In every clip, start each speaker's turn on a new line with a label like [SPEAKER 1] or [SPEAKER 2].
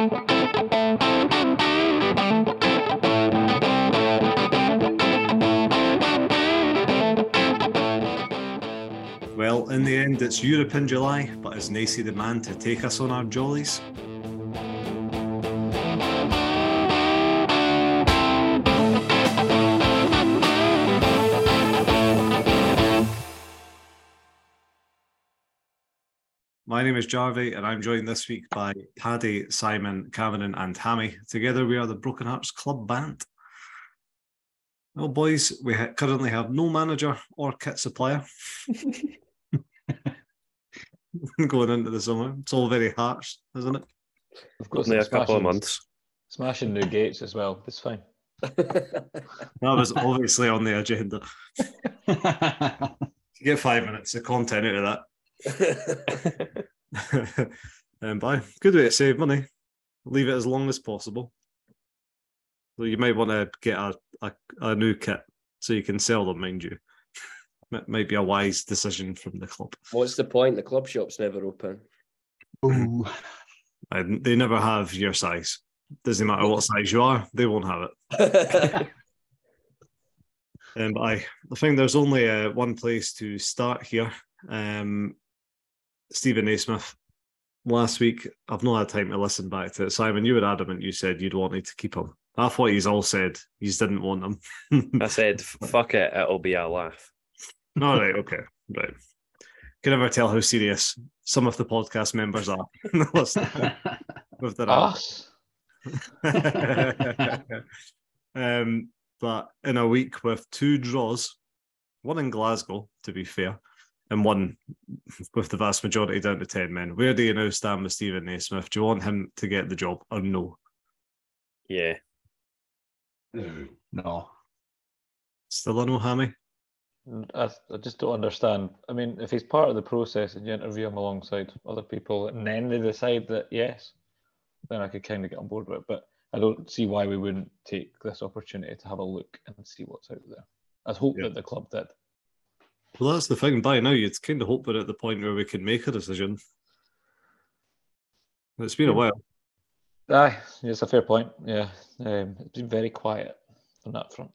[SPEAKER 1] Well, in the end, it's Europe in July, but is Nacy the man to take us on our jollies? My name is Jarvey, and I'm joined this week by Paddy, Simon, Cameron, and Hammy. Together, we are the Broken Hearts Club Band. Well, boys, we ha- currently have no manager or kit supplier going into the summer. It's all very harsh, isn't it?
[SPEAKER 2] Of course,
[SPEAKER 3] Only a
[SPEAKER 2] it's
[SPEAKER 3] couple of months.
[SPEAKER 2] Smashing new gates as well. It's fine.
[SPEAKER 1] That was obviously on the agenda. You get five minutes of content out of that. um, but good way to save money. Leave it as long as possible. So you might want to get a, a, a new kit so you can sell them, mind you. Might- Might be a wise decision from the club.
[SPEAKER 4] What's the point? The club shop's never open.
[SPEAKER 2] Ooh.
[SPEAKER 1] And they never have your size. Doesn't matter what size you are, they won't have it. Um, but I, I think there's only uh, one place to start here. Um, Stephen Naismith. Last week, I've not had time to listen back to it. Simon, you were adamant. You said you'd wanted to keep him. I thought he's all said you didn't want him.
[SPEAKER 3] I said, fuck it, it'll be a laugh.
[SPEAKER 1] all right, okay, right. Can never tell how serious some of the podcast members are with their
[SPEAKER 2] Us.
[SPEAKER 1] um, but in a week with two draws, one in Glasgow, to be fair, and one with the vast majority down to 10 men, where do you now stand with Stephen Naismith? Do you want him to get the job or no?
[SPEAKER 3] Yeah.
[SPEAKER 2] No.
[SPEAKER 1] Still a no, Hammy?
[SPEAKER 2] I, I just don't understand. I mean, if he's part of the process and you interview him alongside other people and then they decide that yes, then I could kind of get on board with it. But I don't see why we wouldn't take this opportunity to have a look and see what's out there. I'd hope
[SPEAKER 1] Yeah.
[SPEAKER 2] that the club did.
[SPEAKER 1] Well, that's the thing. By now, you'd kind of hope we're at the point where we can make a decision. It's been a while.
[SPEAKER 2] Aye, it's a fair point. Yeah, um, it's been very quiet on that front.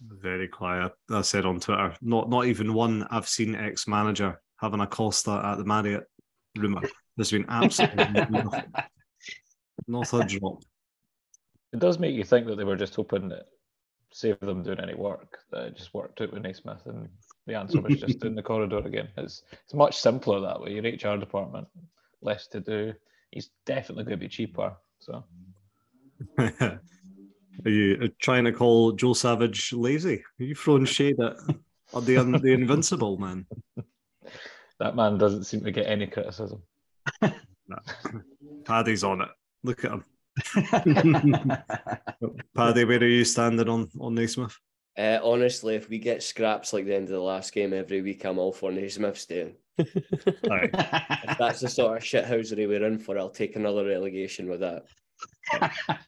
[SPEAKER 1] Very quiet. I said on Twitter, not not even one I've seen ex manager having a Costa at the Marriott rumour. There's been absolutely nothing. Not a drop.
[SPEAKER 2] It does make you think that they were just hoping that save them doing any work, that it just worked out with Naismith, and the answer was just in the corridor again. It's it's much simpler that way. Your HR department, less to do. He's definitely going to be cheaper. So
[SPEAKER 1] Are you trying to call Joe Savage lazy? Are you throwing shade at, at the the invincible man?
[SPEAKER 2] that man doesn't seem to get any criticism.
[SPEAKER 1] No. Paddy's on it. Look at him. Paddy, where are you standing on on Naismith?
[SPEAKER 4] Uh, honestly, if we get scraps like the end of the last game every week, I'm all for Naismith staying.
[SPEAKER 1] Aye.
[SPEAKER 4] If that's the sort of shithousery we're in for, I'll take another relegation with that.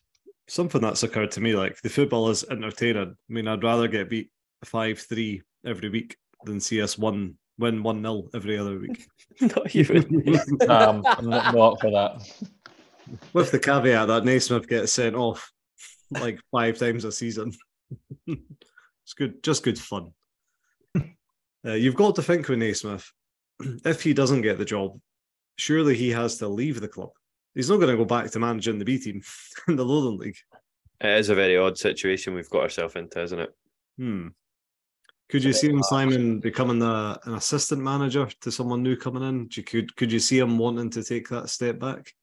[SPEAKER 1] Something that's occurred to me, like the football is entertaining. I mean, I'd rather get beat five three every week than see us one win one 0 every other week.
[SPEAKER 4] Not even.
[SPEAKER 2] Um, I'm not, not for that.
[SPEAKER 1] With the caveat that Naismith gets sent off like five times a season. It's good, just good fun. Uh, you've got to think with Naismith, if he doesn't get the job, surely he has to leave the club. He's not going to go back to managing the B team in the Lowland League.
[SPEAKER 3] It is a very odd situation we've got ourselves into, isn't it?
[SPEAKER 1] Hmm. Could you see him, Simon, becoming the, an assistant manager to someone new coming in? Do you, could could you see him wanting to take that step back?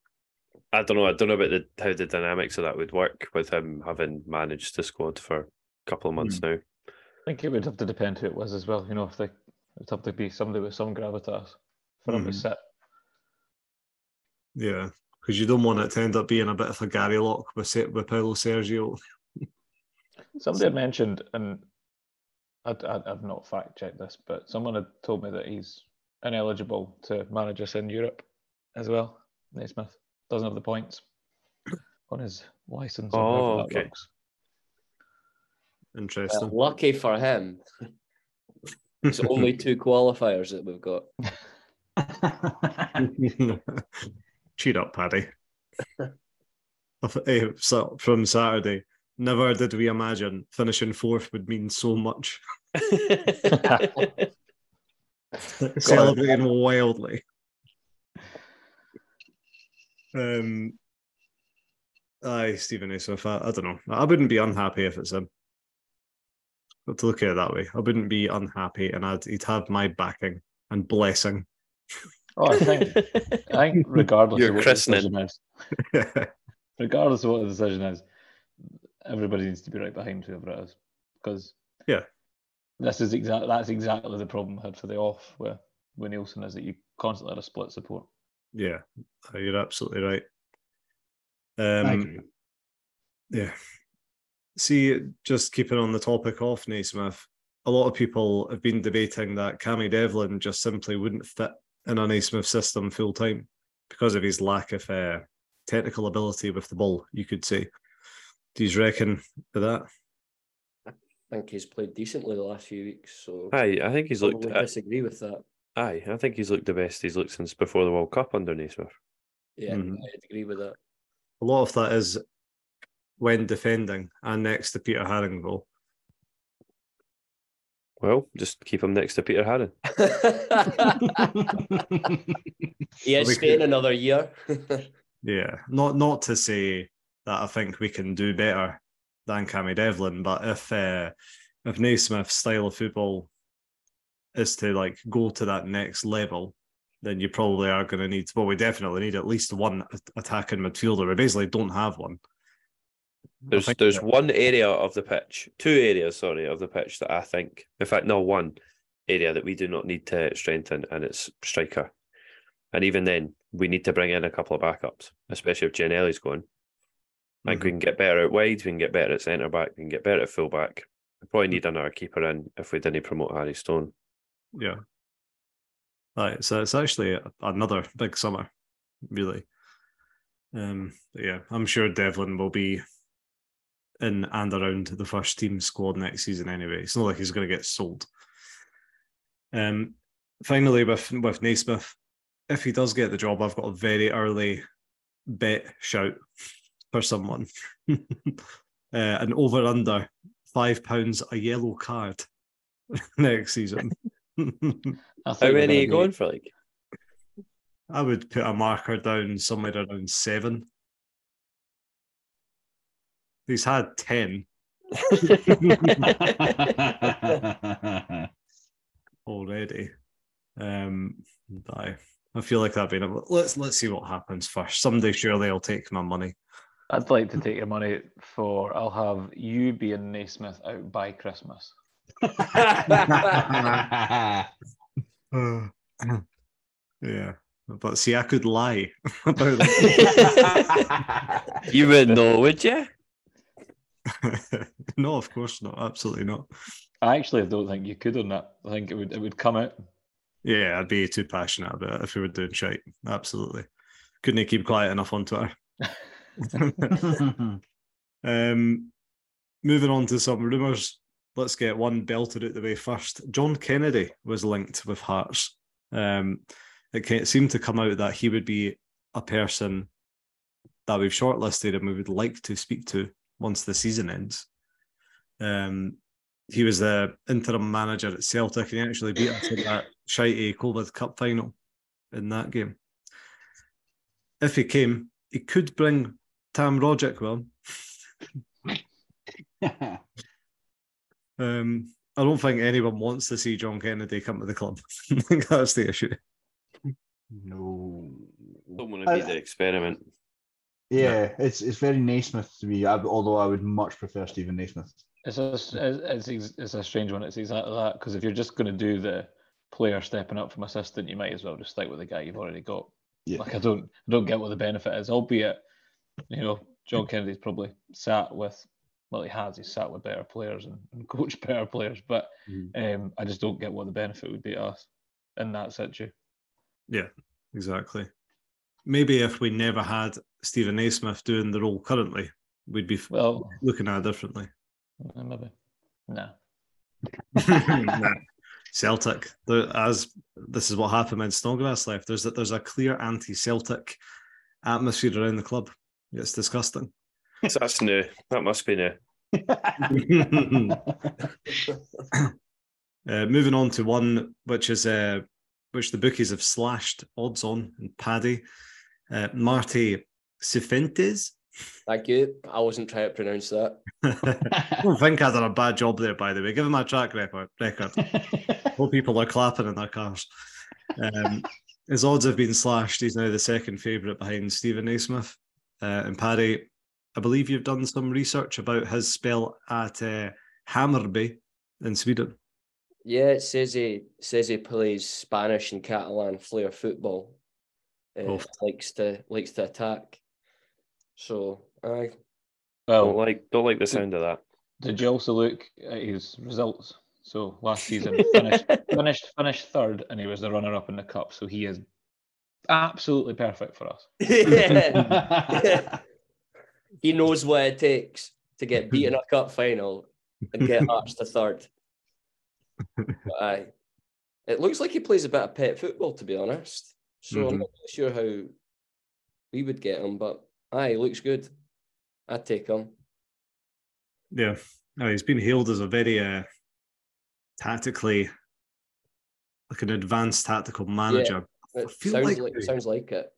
[SPEAKER 3] I don't know. I don't know about the how the dynamics of that would work with him having managed the squad for a couple of months now.
[SPEAKER 2] I think it would have to depend who it was as well. You know, if they it'd have to be somebody with some gravitas for him to
[SPEAKER 1] Mhm.
[SPEAKER 2] sit.
[SPEAKER 1] Yeah, because you don't want it to end up being a bit of a Gary Locke with with Paulo Sergio.
[SPEAKER 2] Somebody had mentioned, and I'd, I'd, I've not fact checked this, but someone had told me that he's ineligible to manage us in Europe as well. Naismith doesn't have the points on his license.
[SPEAKER 3] Oh, okay.
[SPEAKER 1] Interesting.
[SPEAKER 4] lucky for him, it's only two qualifiers that we've got.
[SPEAKER 1] Cheat up, Paddy. eh, so- from Saturday. Never did we imagine finishing fourth would mean so much. Celebrating wildly. Um, aye, Stephen A. Smith. I, I don't know. I wouldn't be unhappy if it's him. But to look at it that way, I wouldn't be unhappy, and I'd he'd have my backing and blessing.
[SPEAKER 2] Oh, I think I think regardless
[SPEAKER 3] Your
[SPEAKER 2] of what
[SPEAKER 3] christening.
[SPEAKER 2] the decision is, regardless of what the decision is, everybody needs to be right behind whoever it is. Because
[SPEAKER 1] Yeah.
[SPEAKER 2] this is exactly that's exactly the problem I had for the off where with Neilson is that you constantly had a split support.
[SPEAKER 1] yeah, you're absolutely right.
[SPEAKER 5] I
[SPEAKER 1] Um,
[SPEAKER 5] agree.
[SPEAKER 1] Yeah. See, just keeping on the topic of Naismith, a lot of people have been debating that Cammy Devlin just simply wouldn't fit in a Naismith system full time because of his lack of uh, technical ability with the ball, you could say. Do you reckon for that?
[SPEAKER 4] I think he's played decently the last few weeks, so
[SPEAKER 3] Aye, I think he's looked.
[SPEAKER 4] probably
[SPEAKER 3] uh,
[SPEAKER 4] disagree with that.
[SPEAKER 3] aye, I think he's looked the best he's looked since before the World Cup under Naismith.
[SPEAKER 4] Yeah,
[SPEAKER 1] Mhm.
[SPEAKER 4] I'd agree with that.
[SPEAKER 1] A lot of that is when defending and next to Peter Haringville.
[SPEAKER 3] Well, just keep him next to Peter Haring.
[SPEAKER 4] he is
[SPEAKER 1] We
[SPEAKER 4] staying another year.
[SPEAKER 1] Yeah, not not to say that I think we can do better than Cammy Devlin, but if uh, if Naismith's style of football is to like go to that next level, then you probably are going to need. Well, we definitely need at least one attacking midfielder. We basically don't have one.
[SPEAKER 3] There's there's one area of the pitch, two areas, sorry, of the pitch that I think, in fact, no, one area that we do not need to strengthen, and it's striker. And even then, we need to bring in a couple of backups, especially if Ginnelly's going. I think we can get better at wide, we can get better at centre back, we can get better at full back. We probably need another keeper in if we didn't promote Harry Stone.
[SPEAKER 1] Yeah. Right. So it's actually another big summer, really. Um, yeah, I'm sure Devlin will be in and around the first team squad next season anyway. It's not like he's going to get sold. Um, finally, with with Naismith, if he does get the job, I've got a very early bet shout for someone. uh, an over under five pounds a yellow card next season.
[SPEAKER 3] How many are you going for? Like,
[SPEAKER 1] I would put a marker down somewhere around seven. He's had 10 already. Um, I, I feel like that'd be enough. Let's let's see what happens first. Someday surely I'll take my money.
[SPEAKER 2] I'd like to take your money for I'll have you being Naismith out by Christmas.
[SPEAKER 1] yeah. But see, I could lie about that.
[SPEAKER 3] you would know, would you?
[SPEAKER 1] no, of course not. Absolutely not.
[SPEAKER 2] I actually don't think you could on that. I think it would it would come out.
[SPEAKER 1] Yeah, I'd be too passionate about it if we were doing shite. Absolutely. Couldn't keep quiet enough on Twitter. um, moving on to some rumours. Let's get one belted out the way first. John Kennedy was linked with Hearts. Um, it ca- seemed to come out that he would be a person that we've shortlisted and we would like to speak to once the season ends. Um, he was the interim manager at Celtic and he actually beat us in that shitey COVID Cup final in that game. If he came, he could bring Tam Rogic with him. Um, I don't think anyone wants to see John Kennedy come to the club. I think that's the issue.
[SPEAKER 5] no.
[SPEAKER 3] Don't want to be
[SPEAKER 5] I-
[SPEAKER 3] the experiment.
[SPEAKER 5] Yeah, it's it's very Naismith to me. I, although I would much prefer Stephen Naismith.
[SPEAKER 2] It's a it's, it's, a strange one. It's exactly that because if you're just going to do the player stepping up from assistant, you might as well just stick with the guy you've already got.
[SPEAKER 5] Yeah.
[SPEAKER 2] Like I don't I don't get what the benefit is. Albeit, you know, John Kennedy's probably sat with well he has he's sat with better players and, and coached better players, but um, I just don't get what the benefit would be to us in that situ.
[SPEAKER 1] Yeah, exactly. Maybe if we never had Stephen Naismith doing the role currently, we'd be
[SPEAKER 2] Well,
[SPEAKER 1] looking at it differently.
[SPEAKER 2] maybe no.
[SPEAKER 1] Nah. Celtic, there, as this is what happened when Snodgrass left. There's a, there's a clear anti-Celtic atmosphere around the club. It's disgusting.
[SPEAKER 3] So that's new. That must be new.
[SPEAKER 1] Uh, moving on to one which is uh, which the bookies have slashed odds on and Paddy. Uh, Marty Cifuentes.
[SPEAKER 4] Thank you. I wasn't trying to pronounce that.
[SPEAKER 1] I don't think I done a bad job there, by the way. Give him a track record. record. Hope people are clapping in their cars. Um, his odds have been slashed. He's now the second favourite behind Stephen Naismith. Uh, and Paddy, I believe you've done some research about his spell at uh, Hammarby in Sweden.
[SPEAKER 4] Yeah, it says he says he plays Spanish and Catalan flair football. Uh,
[SPEAKER 1] Oof.
[SPEAKER 4] likes to likes to attack. So I
[SPEAKER 3] Don't
[SPEAKER 2] Well,
[SPEAKER 3] like don't like the sound of that.
[SPEAKER 2] did you also look at his results? So last season finished finished finished third, and he was the runner up in the cup. So he is absolutely perfect for us.
[SPEAKER 4] yeah. he knows what it takes to get beat in a cup final and get Hearts to third. Aye. It looks like he plays a bit of pet football, to be honest. So I'm
[SPEAKER 1] Mhm.
[SPEAKER 4] not really sure how we would get him, but aye, he looks good. I'd take him.
[SPEAKER 1] Yeah, no, he's been hailed as a very uh, tactically, like an advanced tactical manager.
[SPEAKER 4] It
[SPEAKER 1] feel
[SPEAKER 4] sounds
[SPEAKER 1] like
[SPEAKER 4] like,
[SPEAKER 1] we-
[SPEAKER 4] sounds like it.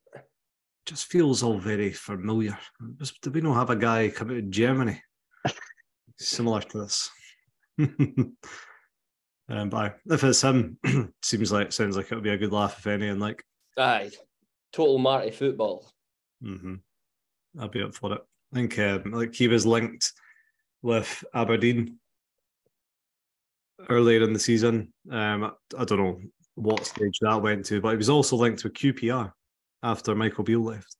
[SPEAKER 1] Just feels all very familiar. Just, do we not have a guy come out of Germany similar to this? um, but if it's him, seems like sounds like it would be a good laugh if any. And like,
[SPEAKER 4] Aye. Total Marty football.
[SPEAKER 1] hmm I'd be up for it. I think um, like he was linked with Aberdeen earlier in the season. Um, I, I don't know what stage that went to, but he was also linked with QPR after Michael Beale left.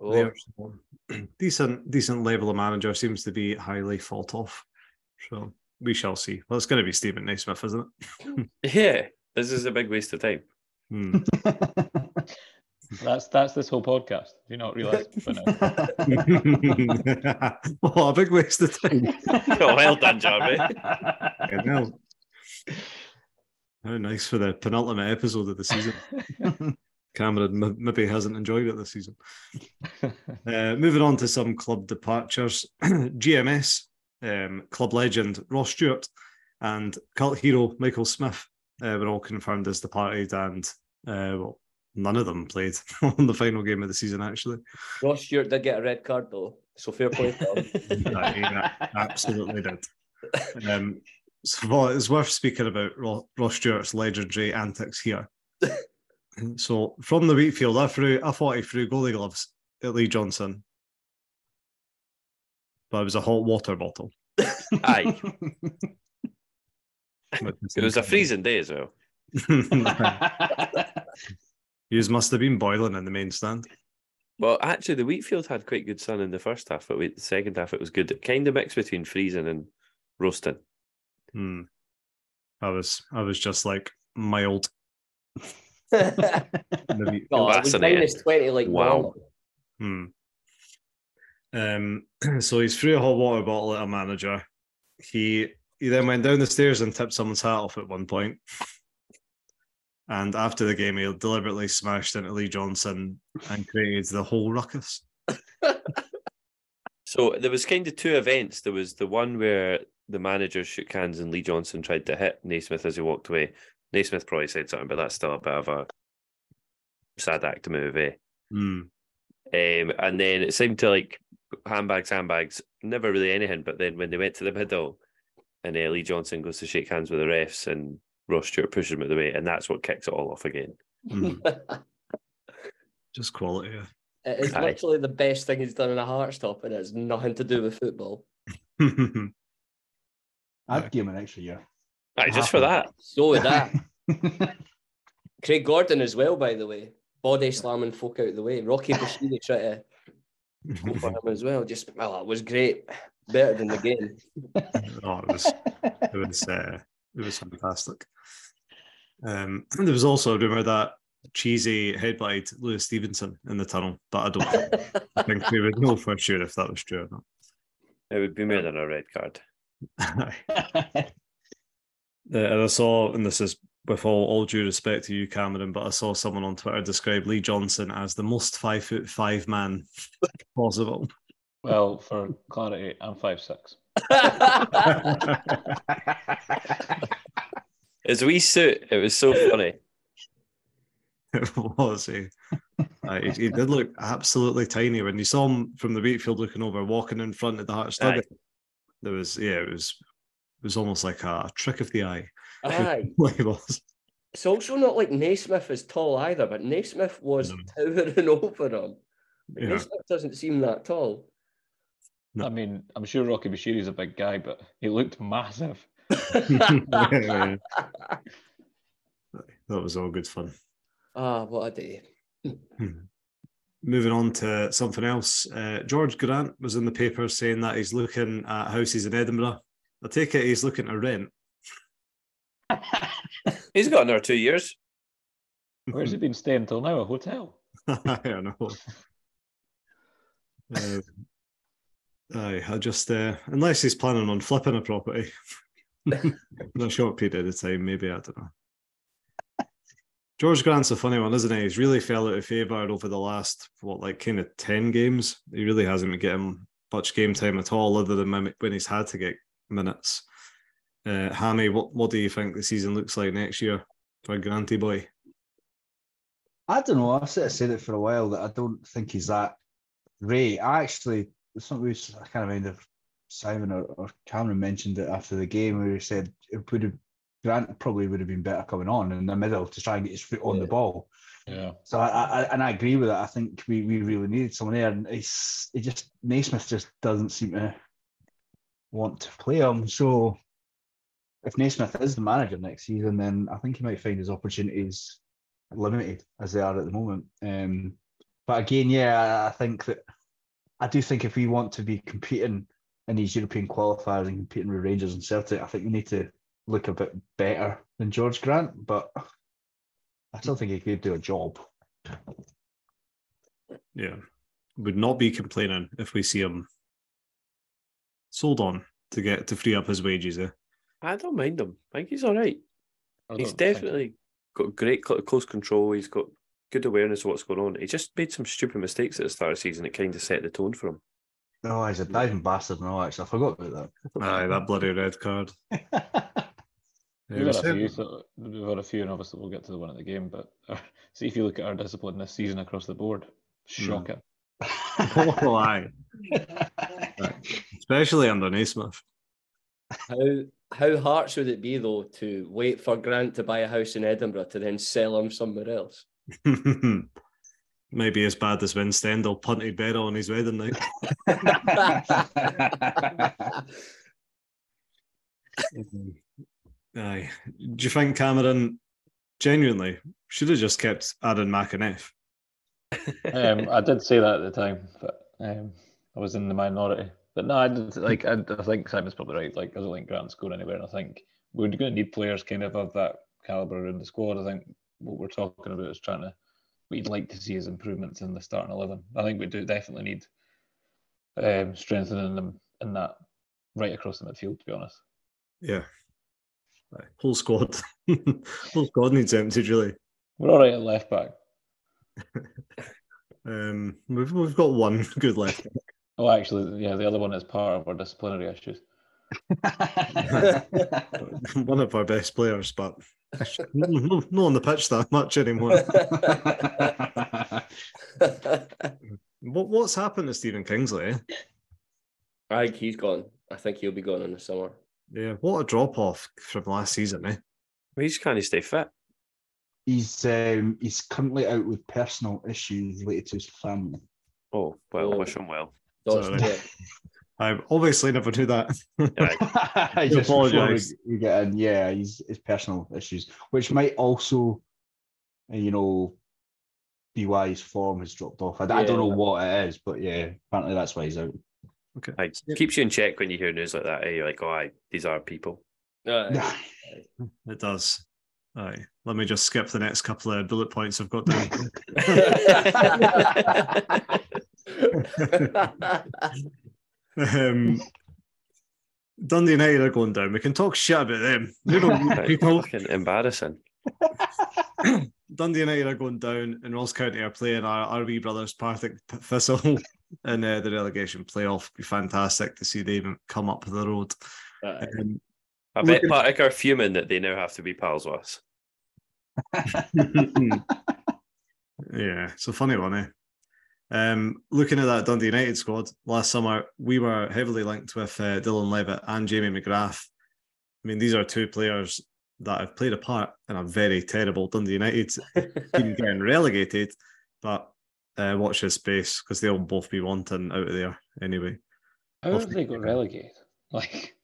[SPEAKER 4] Oh,
[SPEAKER 1] There, so, decent, decent level of manager seems to be highly thought of. So we shall see. Well, it's going to be Stephen Naismith, isn't it?
[SPEAKER 3] Yeah, this is a big waste of time.
[SPEAKER 1] Hmm.
[SPEAKER 2] That's that's this whole podcast. Do you not realise? by now?
[SPEAKER 1] what a big waste of time.
[SPEAKER 3] Oh, well done, Jeremy.
[SPEAKER 1] Yeah, no. How nice for the penultimate episode of the season. Cameron m- maybe hasn't enjoyed it this season. Uh, moving on to some club departures. GMS, um, club legend Ross Stewart, and cult hero Michael Smith uh, were all confirmed as departed, and uh, well, none of them played on the final game of the season, actually.
[SPEAKER 4] Ross Stewart did get a red card though, so fair play to him.
[SPEAKER 1] Yeah, he absolutely did. Um, so well, it's worth speaking about Ross Stewart's legendary antics here. so from the Wheatfield, I threw, I thought he threw goalie gloves at Lee Johnson, but it was a hot water bottle.
[SPEAKER 3] Aye, it was a freezing day as well.
[SPEAKER 1] Yous must have been boiling in the main stand.
[SPEAKER 3] Well, actually, the Wheatfield had quite good sun in the first half, but wait, the second half it was good. It kind of mixed between freezing and roasting.
[SPEAKER 1] Hmm. I was, I was just like mild.
[SPEAKER 4] no,
[SPEAKER 1] in the wheat
[SPEAKER 4] it
[SPEAKER 1] field.
[SPEAKER 4] was
[SPEAKER 3] Fascinating.
[SPEAKER 4] minus 20 like
[SPEAKER 3] Wow.
[SPEAKER 4] normal.
[SPEAKER 1] Hmm. Um, so he's threw a hot water bottle at a manager. He he then went down the stairs and tipped someone's hat off at one point. And after the game, he deliberately smashed into Lee Johnson and created the whole ruckus.
[SPEAKER 3] So there was kind of two events. There was the one where the manager shook hands and Lee Johnson tried to hit Naismith as he walked away. Naismith probably said something, but that's still a bit of a sad act to move away.
[SPEAKER 1] Hmm.
[SPEAKER 3] Um, and then it seemed to like handbags, handbags, never really anything. But then when they went to the middle, and uh, Lee Johnson goes to shake hands with the refs, and Ross Stewart pushes him out of the way, and that's what kicks it all off again.
[SPEAKER 1] Hmm. Just quality. yeah.
[SPEAKER 4] It is
[SPEAKER 3] Aye.
[SPEAKER 4] literally the best thing he's done in a heart stop, and it has nothing to do with football.
[SPEAKER 5] I'd give him an extra year.
[SPEAKER 3] Aye, just for that.
[SPEAKER 4] So with that, Craig Gordon as well, by the way, body slamming folk out the way. Rocky Bushiri tried to go for him as well. Just well, it was great, better than the game.
[SPEAKER 1] oh, it was it was uh, it was fantastic. Um, and there was also a rumor that cheesy headbutted Lewis Stevenson in the tunnel, but I don't I think we would know for sure if that was true or not.
[SPEAKER 3] It would be more than a red card.
[SPEAKER 1] Uh, and I saw, and this is with all, all due respect to you, Cameron, but I saw someone on Twitter describe Lee Johnson as the most five foot five man possible.
[SPEAKER 2] Well, for clarity, I'm five six.
[SPEAKER 3] His wee suit, it was so funny.
[SPEAKER 1] it was he? Uh, he, he did look absolutely tiny when you saw him from the Wheatfield looking over, walking in front of the
[SPEAKER 3] Aye.
[SPEAKER 1] dugout. There was, yeah, it was, it was almost like a trick of the eye.
[SPEAKER 4] Aye.
[SPEAKER 1] He was.
[SPEAKER 4] It's also not like Naismith is tall either, but Naismith was
[SPEAKER 1] No.
[SPEAKER 4] towering over him.
[SPEAKER 1] Yeah.
[SPEAKER 4] Naismith doesn't seem that tall.
[SPEAKER 1] No.
[SPEAKER 2] I mean, I'm sure Rocky Bushiri's a big guy, but he looked massive.
[SPEAKER 1] Yeah, That was all good fun.
[SPEAKER 4] ah, what a day.
[SPEAKER 1] Moving on to something else, uh, George Grant was in the paper saying that he's looking at houses in Edinburgh. I take it he's looking to rent.
[SPEAKER 3] He's got another two years.
[SPEAKER 2] Where's he been staying till now? A hotel?
[SPEAKER 1] I don't know. Uh, aye, I just uh, unless he's planning on flipping a property in a short period of time, maybe I don't know. George Grant's a funny one, isn't he? He's really fell out of favour over the last what, like kind of ten games. He really hasn't been getting much game time at all, other than when when he's had to get minutes. Uh, Hammy, what what do you think the season looks like next year for Granty boy?
[SPEAKER 5] I don't know. I've sort of said it for a while that I don't think he's that great. I actually, something we s- I kind of mind of Simon or, or Cameron mentioned it after the game where he said it would have Grant probably would have been better coming on in the middle to try and get his foot on the ball.
[SPEAKER 2] Yeah.
[SPEAKER 5] So I, I and I agree with that. I think we, we really needed someone there, and he's he just Naismith just doesn't seem to want to play him. So if Naismith is the manager next season, then I think he might find his opportunities limited as they are at the moment. Um, but again, yeah, I think that I do think if we want to be competing in these European qualifiers and competing with Rangers and Celtic, I think we need to look a bit better than George Grant. But I still think he could do a job.
[SPEAKER 1] Yeah, would not be complaining if we see him sold on to get to free up his wages. Eh?
[SPEAKER 3] I don't mind him. I think he's all right. He's
[SPEAKER 2] don't think-
[SPEAKER 3] definitely got great close control. He's got good awareness of what's going on. He just made some stupid mistakes at the start of the season. It kind of set the tone for him.
[SPEAKER 5] Oh, he's a diving bastard. No, actually, I forgot about that.
[SPEAKER 1] Aye, that bloody red card. Yeah,
[SPEAKER 2] We've
[SPEAKER 1] we
[SPEAKER 2] had a few, so we've had a few, and obviously we'll get to the one at the game. But uh, see if you look at our discipline this season across the board, shocking.
[SPEAKER 1] Oh, aye. Especially under Naismith.
[SPEAKER 4] How how harsh would it be though to wait for Grant to buy a house in Edinburgh to then sell him somewhere else?
[SPEAKER 1] Maybe as bad as when Stendel punted Berra on his wedding night. Aye. Do you think Cameron genuinely should have just kept Aaron McEneff?
[SPEAKER 2] um, I did say that at the time, but um, I was in the minority. But no, I did, like I, I think Simon's probably right. Like I don't think Grant's going anywhere, and I think we're going to need players kind of of that caliber in the squad. I think what we're talking about is trying to. We'd like to see is improvements in the starting eleven. I think we do definitely need um, strengthening them in that right across the midfield. To be honest,
[SPEAKER 1] Yeah. Aye. Whole squad. Whole squad needs emptied, really.
[SPEAKER 2] we're all right at left back.
[SPEAKER 1] Um, we've, we've got one good left.
[SPEAKER 2] Oh, actually, yeah, the other one is part of our disciplinary issues.
[SPEAKER 1] one of our best players, but no, no, not on the pitch that much anymore. What, what's happened to Stephen Kingsley? Eh?
[SPEAKER 4] I think he's gone. I think he'll be gone in the summer.
[SPEAKER 1] Yeah, what a drop off from last season, eh?
[SPEAKER 3] He just can't stay fit.
[SPEAKER 5] he's um, he's currently out with personal issues related to his family.
[SPEAKER 3] Oh, well,
[SPEAKER 4] Oh.
[SPEAKER 3] wish him well.
[SPEAKER 1] Sorry.
[SPEAKER 4] Yeah.
[SPEAKER 1] I obviously never knew that.
[SPEAKER 3] Aye.
[SPEAKER 5] Just
[SPEAKER 1] apologise.
[SPEAKER 5] we get in, yeah, he's his personal issues, which might also, uh, you know, be why his form has dropped off. I, I don't know what it is, but yeah, apparently that's why he's out.
[SPEAKER 1] okay.
[SPEAKER 3] Like, keeps you in check when you hear news like that. Eh? You're like, oh, aye, these are people.
[SPEAKER 4] Aye.
[SPEAKER 1] It does. Aye. Let me just skip the next couple of bullet points I've got down. um, Dundee United are going down. We can talk shit about them. They don't need people.
[SPEAKER 3] fucking embarrassing.
[SPEAKER 1] Dundee United are going down, and Ross County are playing our, our wee brothers Partick Thistle in uh, the relegation playoff. Be fantastic to see them come up the road.
[SPEAKER 4] Aye.
[SPEAKER 1] Um,
[SPEAKER 3] I bet
[SPEAKER 1] Looking-
[SPEAKER 3] Partick are fuming that they now have to be pals with us.
[SPEAKER 1] yeah, it's a funny one, eh? Um, looking at that Dundee United squad last summer, we were heavily linked with uh, Dylan Levitt and Jamie McGrath. I mean, these are two players that have played a part in a very terrible Dundee United team getting relegated, but uh, watch his space because they'll both be wanting out of there anyway.
[SPEAKER 2] How
[SPEAKER 1] Off
[SPEAKER 2] have
[SPEAKER 1] the-
[SPEAKER 2] they got relegated? Like,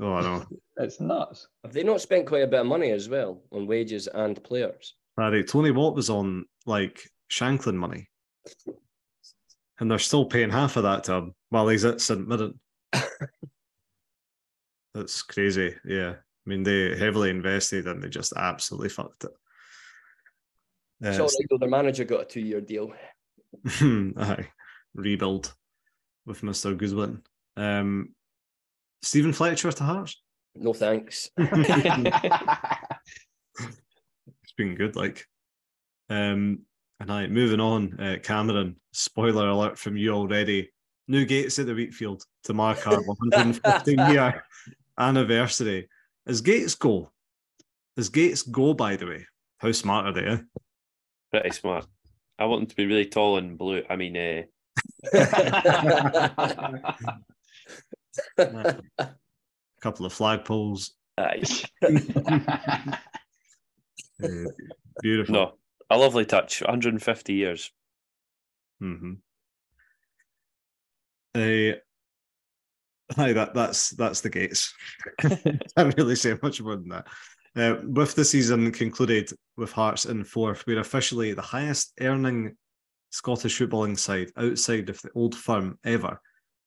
[SPEAKER 1] Oh, I know.
[SPEAKER 2] it's nuts.
[SPEAKER 4] Have they not spent quite a bit of money as well on wages and players?
[SPEAKER 1] Paddy, Tony Watt was on like Shankland money. And they're still paying half of that to him while he's at St. Mirren. That's crazy. Yeah. I mean, they heavily invested and they just absolutely fucked it. Uh,
[SPEAKER 4] It's all right though, their manager got a two-year deal.
[SPEAKER 1] aye, rebuild with Mr. Guzman. Um, Steven Fletcher to Hearts.
[SPEAKER 4] No thanks.
[SPEAKER 1] It's been good, like. Um, and I moving on, uh, Cameron. Spoiler alert from you already. New gates at the Wheatfield to mark our 115 year anniversary. As gates go, as gates go, by the way, how smart are they? Eh?
[SPEAKER 3] Pretty smart. I want them to be really tall and blue. I mean, uh,
[SPEAKER 1] A couple of flagpoles.
[SPEAKER 3] aye.
[SPEAKER 1] Uh, beautiful.
[SPEAKER 3] no, a lovely touch. 150 years.
[SPEAKER 1] Mm-hmm. Uh, hi, that that's that's the gates. I can't really say much more than that. Uh, with the season concluded with Hearts in fourth, we're officially the highest earning Scottish footballing side outside of the old firm ever,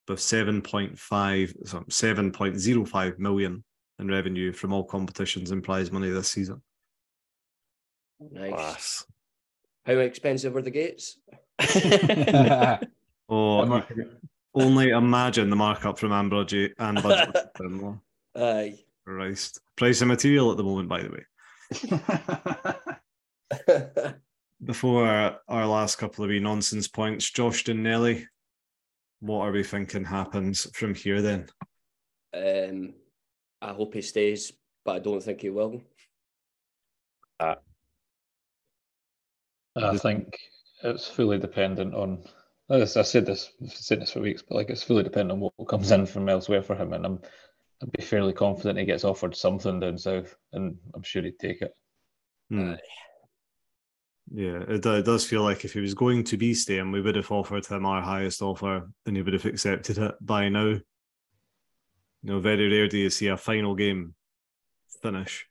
[SPEAKER 1] with 7.5, so 7.05 million in revenue from all competitions and prize money this season.
[SPEAKER 4] nice.
[SPEAKER 3] Class.
[SPEAKER 4] How expensive were the gates?
[SPEAKER 1] Oh,
[SPEAKER 5] Am
[SPEAKER 1] you
[SPEAKER 5] I-
[SPEAKER 1] can only imagine the markup from Ambridge and Budget.
[SPEAKER 4] Aye.
[SPEAKER 1] Christ. Price of material at the moment, by the way. Before our, our last couple of wee nonsense points, Josh Ginnelly, what are we thinking happens from here then?
[SPEAKER 4] um, I hope he stays, but I don't think he will.
[SPEAKER 2] I think it's fully dependent on. As I said this, I've said this for weeks, but like it's fully dependent on what comes mm-hmm. in from elsewhere for him, and I'm, I'd be fairly confident he gets offered something down south, and I'm sure he'd take it.
[SPEAKER 1] Hmm.
[SPEAKER 4] Aye.
[SPEAKER 1] Yeah, it, it does feel like if he was going to be staying, we would have offered him our highest offer and he would have accepted it by now. You know, very rare do you see a final game finish.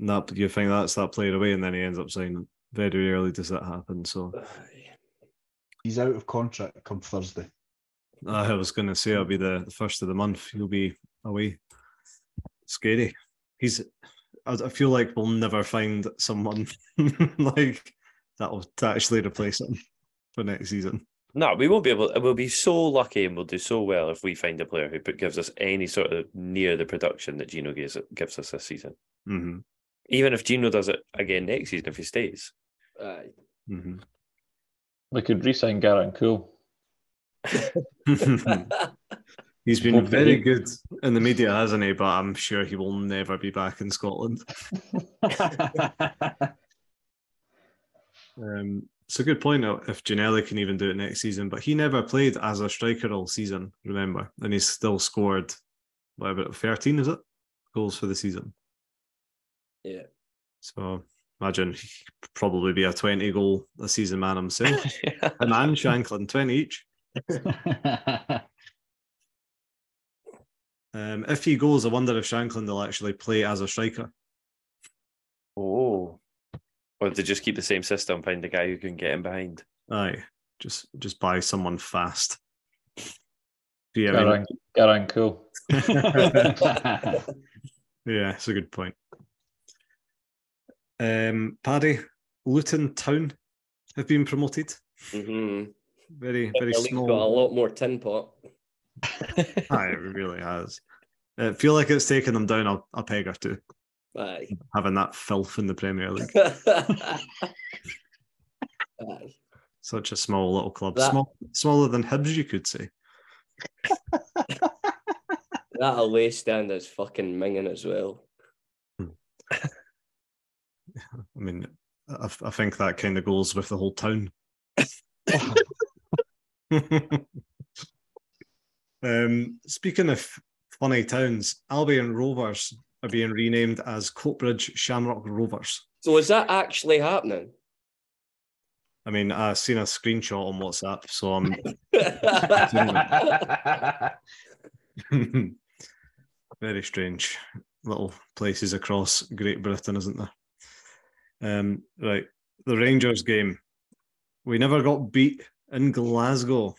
[SPEAKER 1] And that you think that's that player away and then he ends up signing. Very rarely does that happen. So
[SPEAKER 5] He's out of contract come Thursday.
[SPEAKER 1] I was going to say I'll be the, the first of the month. He'll be away. Scary. He's. I I feel like we'll never find someone like that will to actually replace him for next season.
[SPEAKER 3] No, we won't be able. We'll be so lucky and we'll do so well if we find a player who gives us any sort of near the production that Gino gives, gives us this season.
[SPEAKER 1] hmm
[SPEAKER 3] Even if Gino does it again next season, if he stays.
[SPEAKER 4] Aye.
[SPEAKER 1] hmm
[SPEAKER 2] We could re-sign Garang Kuol.
[SPEAKER 1] He's been
[SPEAKER 2] Hope
[SPEAKER 1] very good in the media, hasn't he? But I'm sure he will never be back in Scotland. Um, it's a good point if Ginnelly can even do it next season, but he never played as a striker all season, remember? And he's still scored, whatever, 13 is it? Goals for the season.
[SPEAKER 4] Yeah.
[SPEAKER 1] So imagine he could probably be a 20 goal a season man himself. and and Shankland, 20 each. Um, if he goes, I wonder if Shankland will actually play as a striker.
[SPEAKER 3] oh. Or to just keep the same system, find a guy who can get him behind.
[SPEAKER 1] Aye, just just buy someone fast. Yeah, I mean,
[SPEAKER 2] Garang, Garang Kuol.
[SPEAKER 1] yeah, it's a good point. Um, Paddy, Luton Town have been promoted.
[SPEAKER 4] Mm-hmm.
[SPEAKER 1] Very, very
[SPEAKER 4] league's got a lot more tin pot.
[SPEAKER 1] Aye, it really has. I feel like it's taken them down a, a peg or two.
[SPEAKER 4] Aye.
[SPEAKER 1] having that filth in the Premier League.
[SPEAKER 4] Aye.
[SPEAKER 1] Such a small little club,
[SPEAKER 4] That-
[SPEAKER 1] small, smaller than Hibs, you could say.
[SPEAKER 4] That away stand is fucking minging as well.
[SPEAKER 1] I mean, I, I think that kind of goes with the whole town. um, speaking of funny towns, Albion Rovers are being renamed as Coatbridge Shamrock Rovers.
[SPEAKER 4] So is that actually happening?
[SPEAKER 1] I mean, I've seen a screenshot on WhatsApp, so I'm very strange little places across Great Britain, isn't there? Um, right, the Rangers game. We never got beat in Glasgow.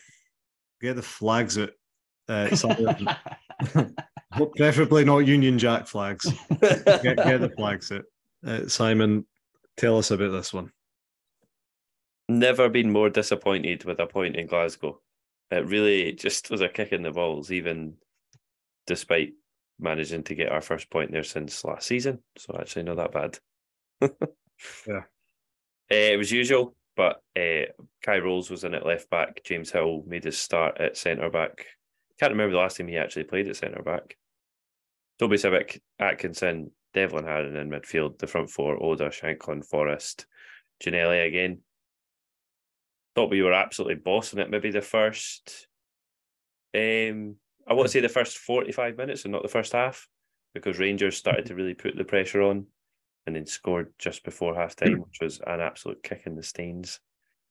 [SPEAKER 1] Get the flags out. Uh, preferably not Union Jack flags. Get, get the flags out. Uh, Simon, tell us about this one.
[SPEAKER 3] Never been more disappointed with a point in Glasgow. It really just was a kick in the balls, even despite managing to get our first point there since last season. So actually, not that bad.
[SPEAKER 1] Yeah.
[SPEAKER 3] Uh, it was usual, but uh, Kye Rowles was in at left back. James Hill made his start at centre back. Can't remember the last time he actually played at centre back. Toby Sibbick, Atkinson, Devlin Haring in midfield. The front four: Oda, Shankland, Forrest, Ginnelly again. Thought we were absolutely bossing it. Maybe the first, um, I want to say the first forty-five minutes and not the first half, because Rangers started to really put the pressure on, and then scored just before half time, which was an absolute kick in the stains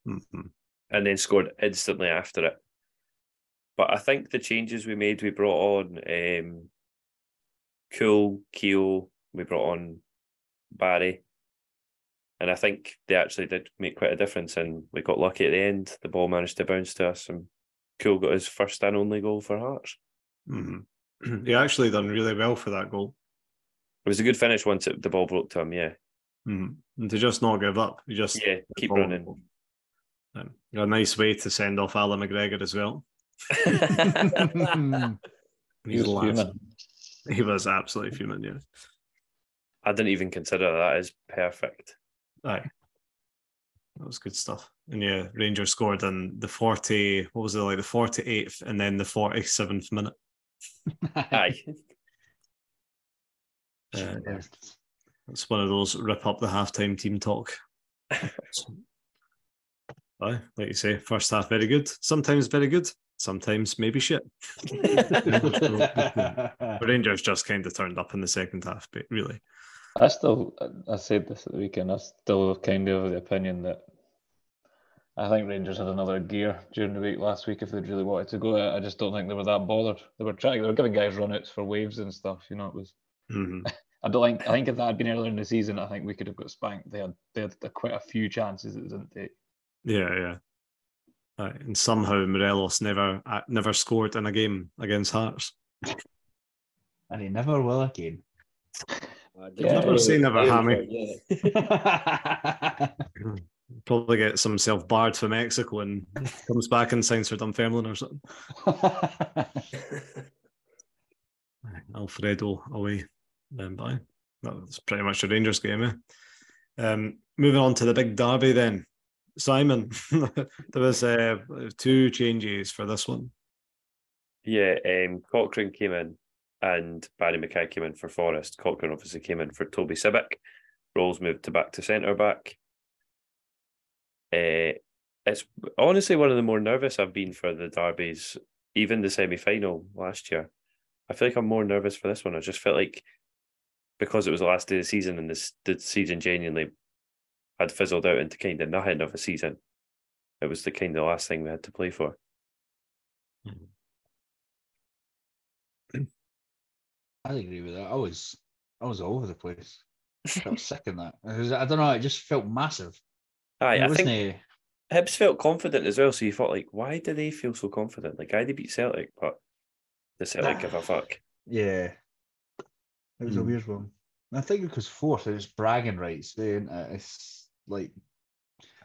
[SPEAKER 1] Mhm.
[SPEAKER 3] and then scored instantly after it. But I think the changes we made, we brought on um, Kuol, Keo, we brought on Barrie. And I think they actually did make quite a difference. And we got lucky at the end. The ball managed to bounce to us, and Kuol got his first and only goal for Hearts.
[SPEAKER 1] Mhm. He actually done really well for that goal.
[SPEAKER 3] It was a good finish once it, the ball broke to him. Yeah,
[SPEAKER 1] Mhm. And to just not give up, you just
[SPEAKER 3] yeah, keep running.
[SPEAKER 1] Um, a nice way to send off Allan McGregor as well.
[SPEAKER 2] He
[SPEAKER 1] He's
[SPEAKER 2] was
[SPEAKER 1] last.
[SPEAKER 2] fuming.
[SPEAKER 1] He was absolutely fuming, yeah.
[SPEAKER 3] I didn't even consider that as perfect.
[SPEAKER 1] Aye. That was good stuff. And yeah, Rangers scored in the 40, what was it like, the 48th and then the 47th minute.
[SPEAKER 3] Aye,
[SPEAKER 1] Uh, yeah. It's one of those rip up the halftime team talk. Aye, like you say, first half very good, sometimes very good, sometimes maybe shit. The Rangers just kind of turned up in the second half, but really.
[SPEAKER 2] I still, I said this at the weekend. I still kind of of the opinion that I think Rangers had another gear during the week last week if they'd really wanted to go. Out. I just don't think they were that bothered. They were trying, they were giving guys run outs for waves and stuff. You know, it was.
[SPEAKER 1] Mhm.
[SPEAKER 2] I don't think. I think if that had been earlier in the season, I think we could have got spanked. They had they had quite a few chances that didn't take.
[SPEAKER 1] Yeah, yeah. Aye, and somehow Morelos never uh, never scored in a game against Hearts.
[SPEAKER 5] and he never will again.
[SPEAKER 2] Yeah,
[SPEAKER 1] never say never, Hammy.
[SPEAKER 4] Yeah.
[SPEAKER 1] Probably get some self barred for Mexico and comes back and signs for Dunfermline or something. Alfredo away. Um, bye. That was pretty much the Rangers game. Eh? Um, moving on to the big derby then. Simon, there was uh, two changes for this one.
[SPEAKER 3] Yeah, um, Cochrane came in and Barrie McKay came in for Forrest. Cochrane obviously came in for Toby Sibbick. Rowles moved to back to centre back. Uh, it's honestly one of the more nervous I've been for the derbies, even the semi final last year. I feel like I'm more nervous for this one. I just felt like because it was the last day of the season and this the season genuinely had fizzled out into kind of nothing of a season. It was the kind of last thing we had to play for.
[SPEAKER 5] I agree with that. I was I was all over the place. I felt sick in that. Was- I don't know. It just felt massive.
[SPEAKER 3] Aye, I think Hibs felt confident as well, so you thought like, why do they feel so confident? Like, I they beat Celtic, but the Celtic give a fuck.
[SPEAKER 5] yeah. It was a
[SPEAKER 1] Hmm.
[SPEAKER 5] weird one. I think because fourth, it's bragging rights. Then it's like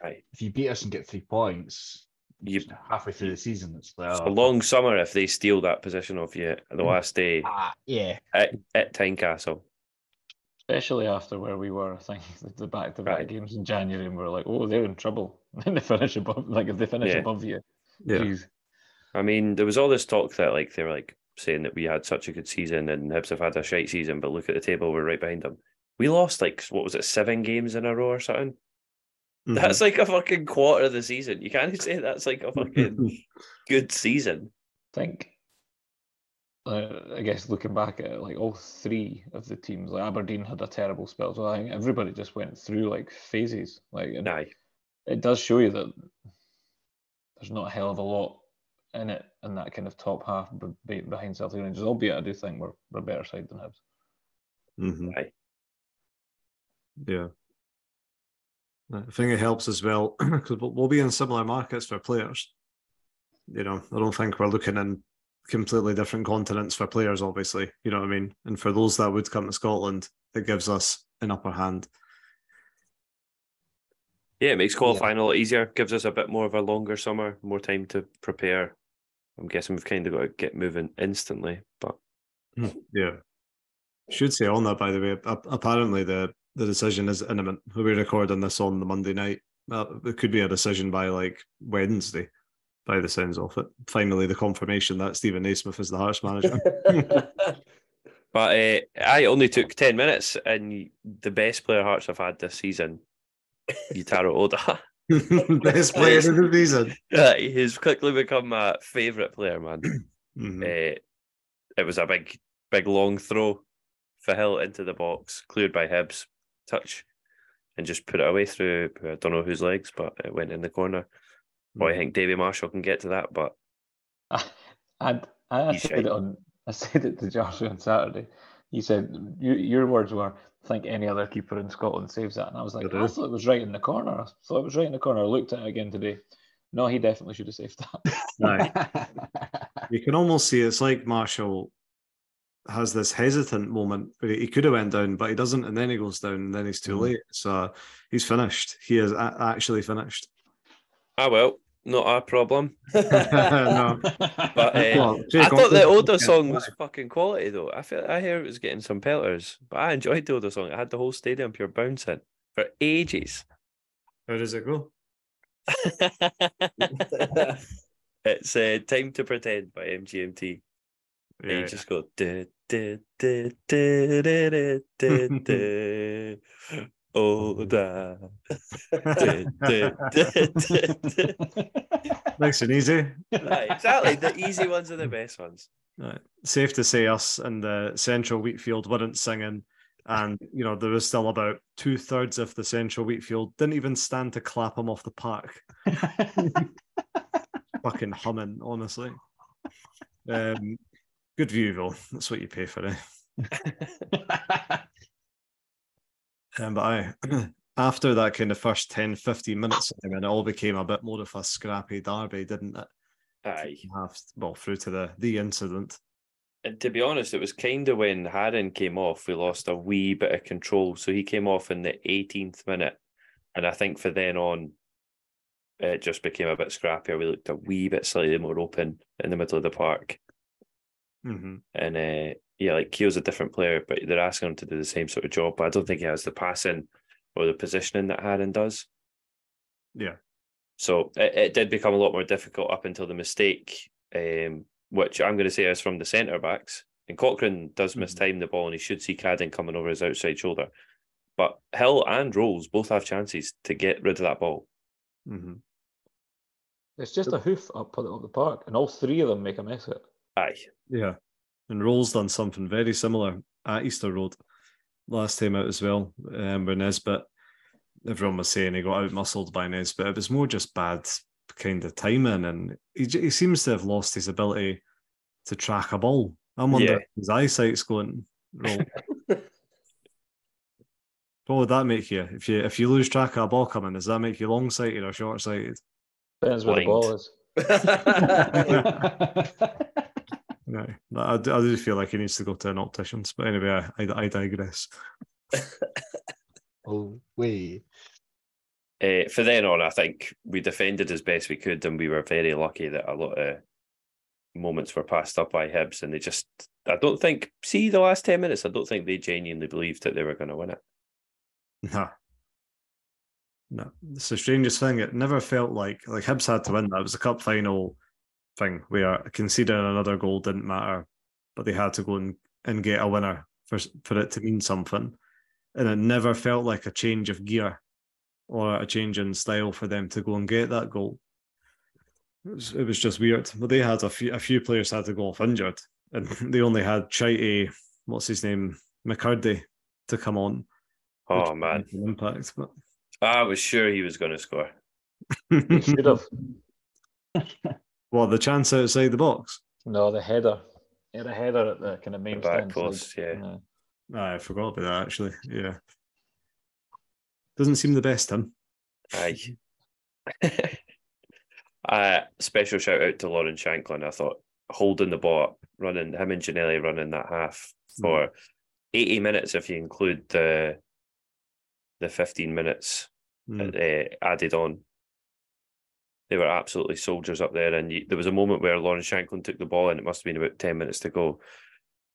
[SPEAKER 3] Aye.
[SPEAKER 5] if you beat us and get three points,
[SPEAKER 3] You-
[SPEAKER 5] halfway through the season, it's like
[SPEAKER 3] It's
[SPEAKER 5] oh,
[SPEAKER 3] a long summer if they steal that position of you the last day
[SPEAKER 5] ah, yeah.
[SPEAKER 3] at, at Tynecastle.
[SPEAKER 2] Especially after where we were, I think the back to back games in January, and we are like, oh, they're in trouble. And they finish above, like if they finish
[SPEAKER 3] Yeah.
[SPEAKER 2] above you,
[SPEAKER 1] Yeah.
[SPEAKER 2] geez.
[SPEAKER 3] I mean, there was all this talk that like they were like saying that we had such a good season and Hibs have had a shite season, but look at the table, we're right behind them. We lost like what was it, seven games in a row or something?
[SPEAKER 1] Mhm.
[SPEAKER 3] That's like a fucking quarter of the season. You can't say that's like a fucking good season.
[SPEAKER 2] I think uh, I guess looking back at it, like all three of the teams, like Aberdeen had a terrible spell. So I think everybody just went through like phases. Like it does show you that there's not a hell of a lot in it in that kind of top half be- be- behind Celtic Rangers. Albeit I do think we're, we're a better side than Hibs.
[SPEAKER 1] Mhm.
[SPEAKER 3] Aye.
[SPEAKER 1] Yeah. I think it helps as well because we'll we'll be in similar markets for players. You know, I don't think we're looking in completely different continents for players, obviously. You know what I mean? And for those that would come to Scotland, it gives us an upper hand.
[SPEAKER 3] Yeah, it makes qualifying a lot easier, gives us a bit more of a longer summer, more time to prepare. I'm guessing we've kind of got to get moving instantly, but
[SPEAKER 1] Yeah. Should say on that, by the way, apparently the, the decision is imminent. We're recording this on the Monday night. Uh, it could be a decision by like Wednesday, by the sounds of it. Finally, the confirmation that Steven Naismith is the Hearts manager.
[SPEAKER 3] but uh, I only took 10 minutes, and the best player Hearts have had this season, Yutaro Oda.
[SPEAKER 1] Best player of the season.
[SPEAKER 3] Uh, He's quickly become my favourite player, man.
[SPEAKER 1] Mhm.
[SPEAKER 3] Uh, it was a big, big long throw for Hill into the box, cleared by Hibs, touch, and just put it away through I don't know whose legs, but it went in the corner. Boy, I think Davy Marshall can get to that, but
[SPEAKER 2] I, I
[SPEAKER 3] He's
[SPEAKER 2] said it on. I said it to Joshua on Saturday. He said your, your words were, "I think any other keeper in Scotland saves that," and I was like,
[SPEAKER 1] It
[SPEAKER 2] "I
[SPEAKER 1] is.
[SPEAKER 2] thought it was right in the corner. I thought it was right in the corner." I looked at it again today. No, he definitely should have saved that.
[SPEAKER 1] Aye. You can almost see it's like Marshall has this hesitant moment where he could have went down, but he doesn't, and then he goes down, and then he's too
[SPEAKER 2] Mhm.
[SPEAKER 1] late. So he's finished. He is a- actually finished.
[SPEAKER 3] ah well, not our problem.
[SPEAKER 1] no,
[SPEAKER 3] But uh,
[SPEAKER 1] Well,
[SPEAKER 3] I thought the
[SPEAKER 1] I'll-
[SPEAKER 3] Oda
[SPEAKER 1] yeah,
[SPEAKER 3] song was fucking quality though. I feel I hear it was getting some pelters, but I enjoyed the Oda song. I had the whole stadium pure bouncing for ages.
[SPEAKER 1] How does it go?
[SPEAKER 3] it's uh, "Time to Pretend" by MGMT. And
[SPEAKER 1] Yeah,
[SPEAKER 3] you just go "Du- du- du- du- du- du- du- du, Oda. Du- du- du- du- du."
[SPEAKER 1] nice and easy.
[SPEAKER 3] Right, exactly. The easy ones are the best ones.
[SPEAKER 1] Right. Safe to say, us and the central Wheatfield weren't singing, and you know there was still about two thirds of the central Wheatfield didn't even stand to clap him off the park. Fucking humming, honestly. Um, good view though. That's what you pay for it. Um, but I, after that kind of first 10, 15 minutes, I mean, it all became a bit more of a scrappy derby, didn't it?
[SPEAKER 3] Aye.
[SPEAKER 1] Half, well, through to the the incident.
[SPEAKER 3] And to be honest, it was kind of when Haring came off, we lost a wee bit of control. So he came off in the 18th minute. And I think for then on, it just became a bit scrappier. We looked a wee bit slightly more open in the middle of the park.
[SPEAKER 1] hmm
[SPEAKER 3] And uh, yeah, like Keo's a different player, but they're asking him to do the same sort of job. But I don't think he has the passing or the positioning that Haring does.
[SPEAKER 1] Yeah.
[SPEAKER 3] So it, it did become a lot more difficult up until the mistake, um, which I'm going to say is from the centre backs. And Cochrane does
[SPEAKER 1] Mhm.
[SPEAKER 3] mistime the ball, and he should see Cadden coming over his outside shoulder. But Hill and Rowles both have chances to get rid of that ball.
[SPEAKER 1] hmm
[SPEAKER 2] It's just a hoof up at the park, and all three of them make a mess of it.
[SPEAKER 3] Aye,
[SPEAKER 1] Yeah. And Rowles's done something very similar at Easter Road last time out as well. Um, where Nisbet, everyone was saying he got out muscled by Nisbet. It was more just bad kind of timing, and he, he seems to have lost his ability to track a ball. I'm wonder
[SPEAKER 3] Yeah.
[SPEAKER 1] if his eyesight's going. Roll. what would that make you? If you if you lose track of a ball coming, does that make you long sighted or short sighted?
[SPEAKER 2] Depends where the ball is.
[SPEAKER 1] No, I, do- I do feel like he needs to go to an optician's. But anyway, I, I, I digress.
[SPEAKER 5] oh, wait.
[SPEAKER 3] Uh, for then on, I think we defended as best we could, and we were very lucky that a lot of moments were passed up by Hibs, and they just I don't think. See the last ten minutes. I don't think they genuinely believed that they were going to win it.
[SPEAKER 1] No. No. It's the strangest thing. It never felt like like Hibs had to win that. It was a cup final thing where conceding another goal didn't matter, but they had to go and, and get a winner for for it to mean something. And it never felt like a change of gear or a change in style for them to go and get that goal. It was, it was just weird. But they had a few a few players had to go off injured, and they only had Chaite, what's his name, McCurdy, to come on.
[SPEAKER 3] Oh man,
[SPEAKER 1] impact! But
[SPEAKER 3] I was sure he was going to score.
[SPEAKER 2] He should have.
[SPEAKER 1] Well, the chance outside the box.
[SPEAKER 2] No, the header. He had a header at the kind of main
[SPEAKER 3] The back
[SPEAKER 2] stand side.
[SPEAKER 3] post, yeah.
[SPEAKER 1] Ah, I forgot about that actually. Yeah. Doesn't seem the best, Tim.
[SPEAKER 3] Aye. uh, special shout out to Lawrence Shankland. I thought holding the ball up, running him and Ginnelly running that half for 80 minutes if you include the the 15 minutes
[SPEAKER 1] Mm.
[SPEAKER 3] uh, added on. They were absolutely soldiers up there, and you, there was a moment where Lawrence Shankland took the ball, and it must have been about 10 minutes to go.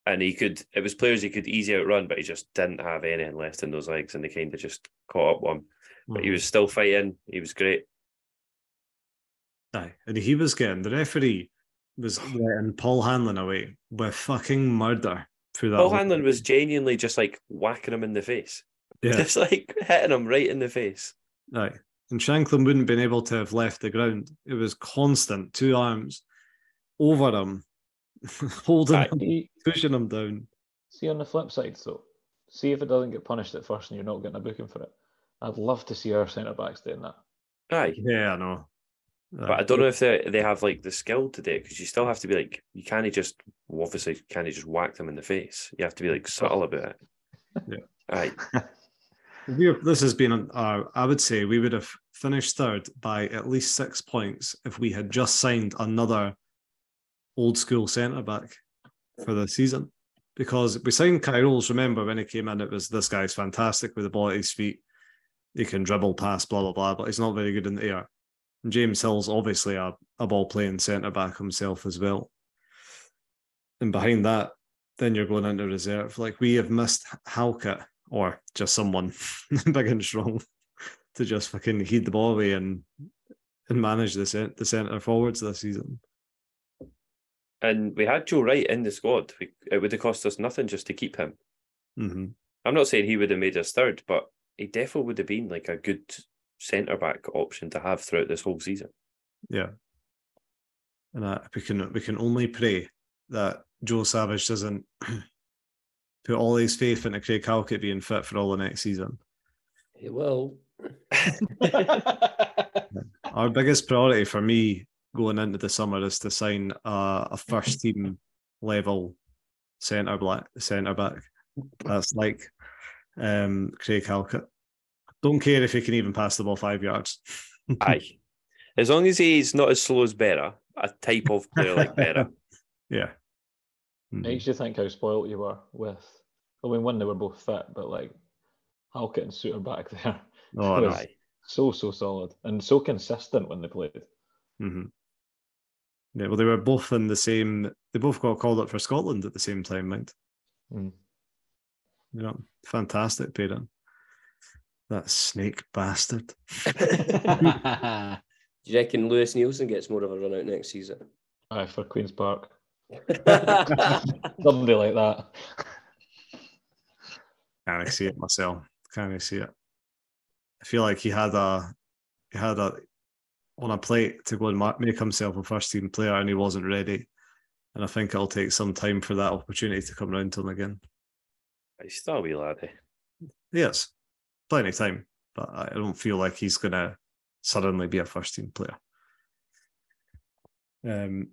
[SPEAKER 3] And he could, it was players he could easily outrun, but he just didn't have anything left in those legs, and they kind of just caught up one. him. But he
[SPEAKER 1] Mhm.
[SPEAKER 3] was still fighting. He was great.
[SPEAKER 1] Aye. And he was getting the referee was letting Paul Hanlon away with fucking murder through that.
[SPEAKER 3] Paul Hanlon
[SPEAKER 1] thing.
[SPEAKER 3] was genuinely just like whacking him in the face,
[SPEAKER 1] yeah.
[SPEAKER 3] just like hitting him right in the face.
[SPEAKER 1] Aye. And Shankland wouldn't have been able to have left the ground. It was constant, two arms over him, holding
[SPEAKER 3] Aye.
[SPEAKER 1] him,
[SPEAKER 2] See,
[SPEAKER 1] pushing him down.
[SPEAKER 2] see on the flip side, though, see if it doesn't get punished at first and you're not getting a booking for it. I'd love to see our centre backs doing that.
[SPEAKER 3] Aye,
[SPEAKER 1] Yeah, I know.
[SPEAKER 3] but I don't know if they they have like the skill to do it because you still have to be like you can't just well, obviously can't just whack them in the face. You have to be like subtle about it.
[SPEAKER 1] Yeah.
[SPEAKER 3] Aye.
[SPEAKER 1] We're, this has been, uh, I would say, we would have finished third by at least six points if we had just signed another old school centre back for the season. Because we signed Kye Rowles, remember when he came in, it was this guy's fantastic with the ball at his feet. He can dribble past, blah, blah, blah, but he's not very good in the air. And James Hill's obviously a, a ball playing centre back himself as well. And behind that, then you're going into reserve. Like we have missed Halkett or just someone big and strong to just fucking heat the ball away and and manage the cent- the centre forwards this season.
[SPEAKER 3] And we had Joe Wright in the squad. We, it would have cost us nothing just to keep him.
[SPEAKER 1] hmm
[SPEAKER 3] I'm not saying he would have made us third, but he definitely would have been like a good centre back option to have throughout this whole season.
[SPEAKER 1] Yeah, and uh, we can we can only pray that Joe Savage doesn't put all his faith into Craig Halkett being fit for all the next season.
[SPEAKER 4] He will.
[SPEAKER 1] Our biggest priority for me going into the summer is to sign a, a first team level centre black centre back. That's like um, Craig Halkett. Don't care if he can even pass the ball five yards.
[SPEAKER 3] Aye. As long as he's not as slow as Berra, a type of player like Berra.
[SPEAKER 1] Yeah. Mhm.
[SPEAKER 2] Makes you think how spoilt you were with. I mean, when they were both fit, but like Halkett and Souttar back there,
[SPEAKER 1] Oh, no.
[SPEAKER 3] Aye.
[SPEAKER 2] so so solid and so consistent when they played.
[SPEAKER 1] hmm Yeah, well, they were both in the same. They both got called up for Scotland at the same time, mind.
[SPEAKER 2] Mm.
[SPEAKER 1] You know, fantastic pairing. That snake bastard.
[SPEAKER 4] Do you reckon Lewis Neilson gets more of a run out next season?
[SPEAKER 2] Aye, for Queen's Park, somebody like that.
[SPEAKER 1] Can I see it myself? Can I see it? I feel like he had a he had a on a plate to go and make himself a first team player, and he wasn't ready. And I think it'll take some time for that opportunity to come around to him again.
[SPEAKER 3] He's still a wee laddie.
[SPEAKER 1] Yes, plenty of time, but I I don't feel like he's gonna suddenly be a first team player. Um,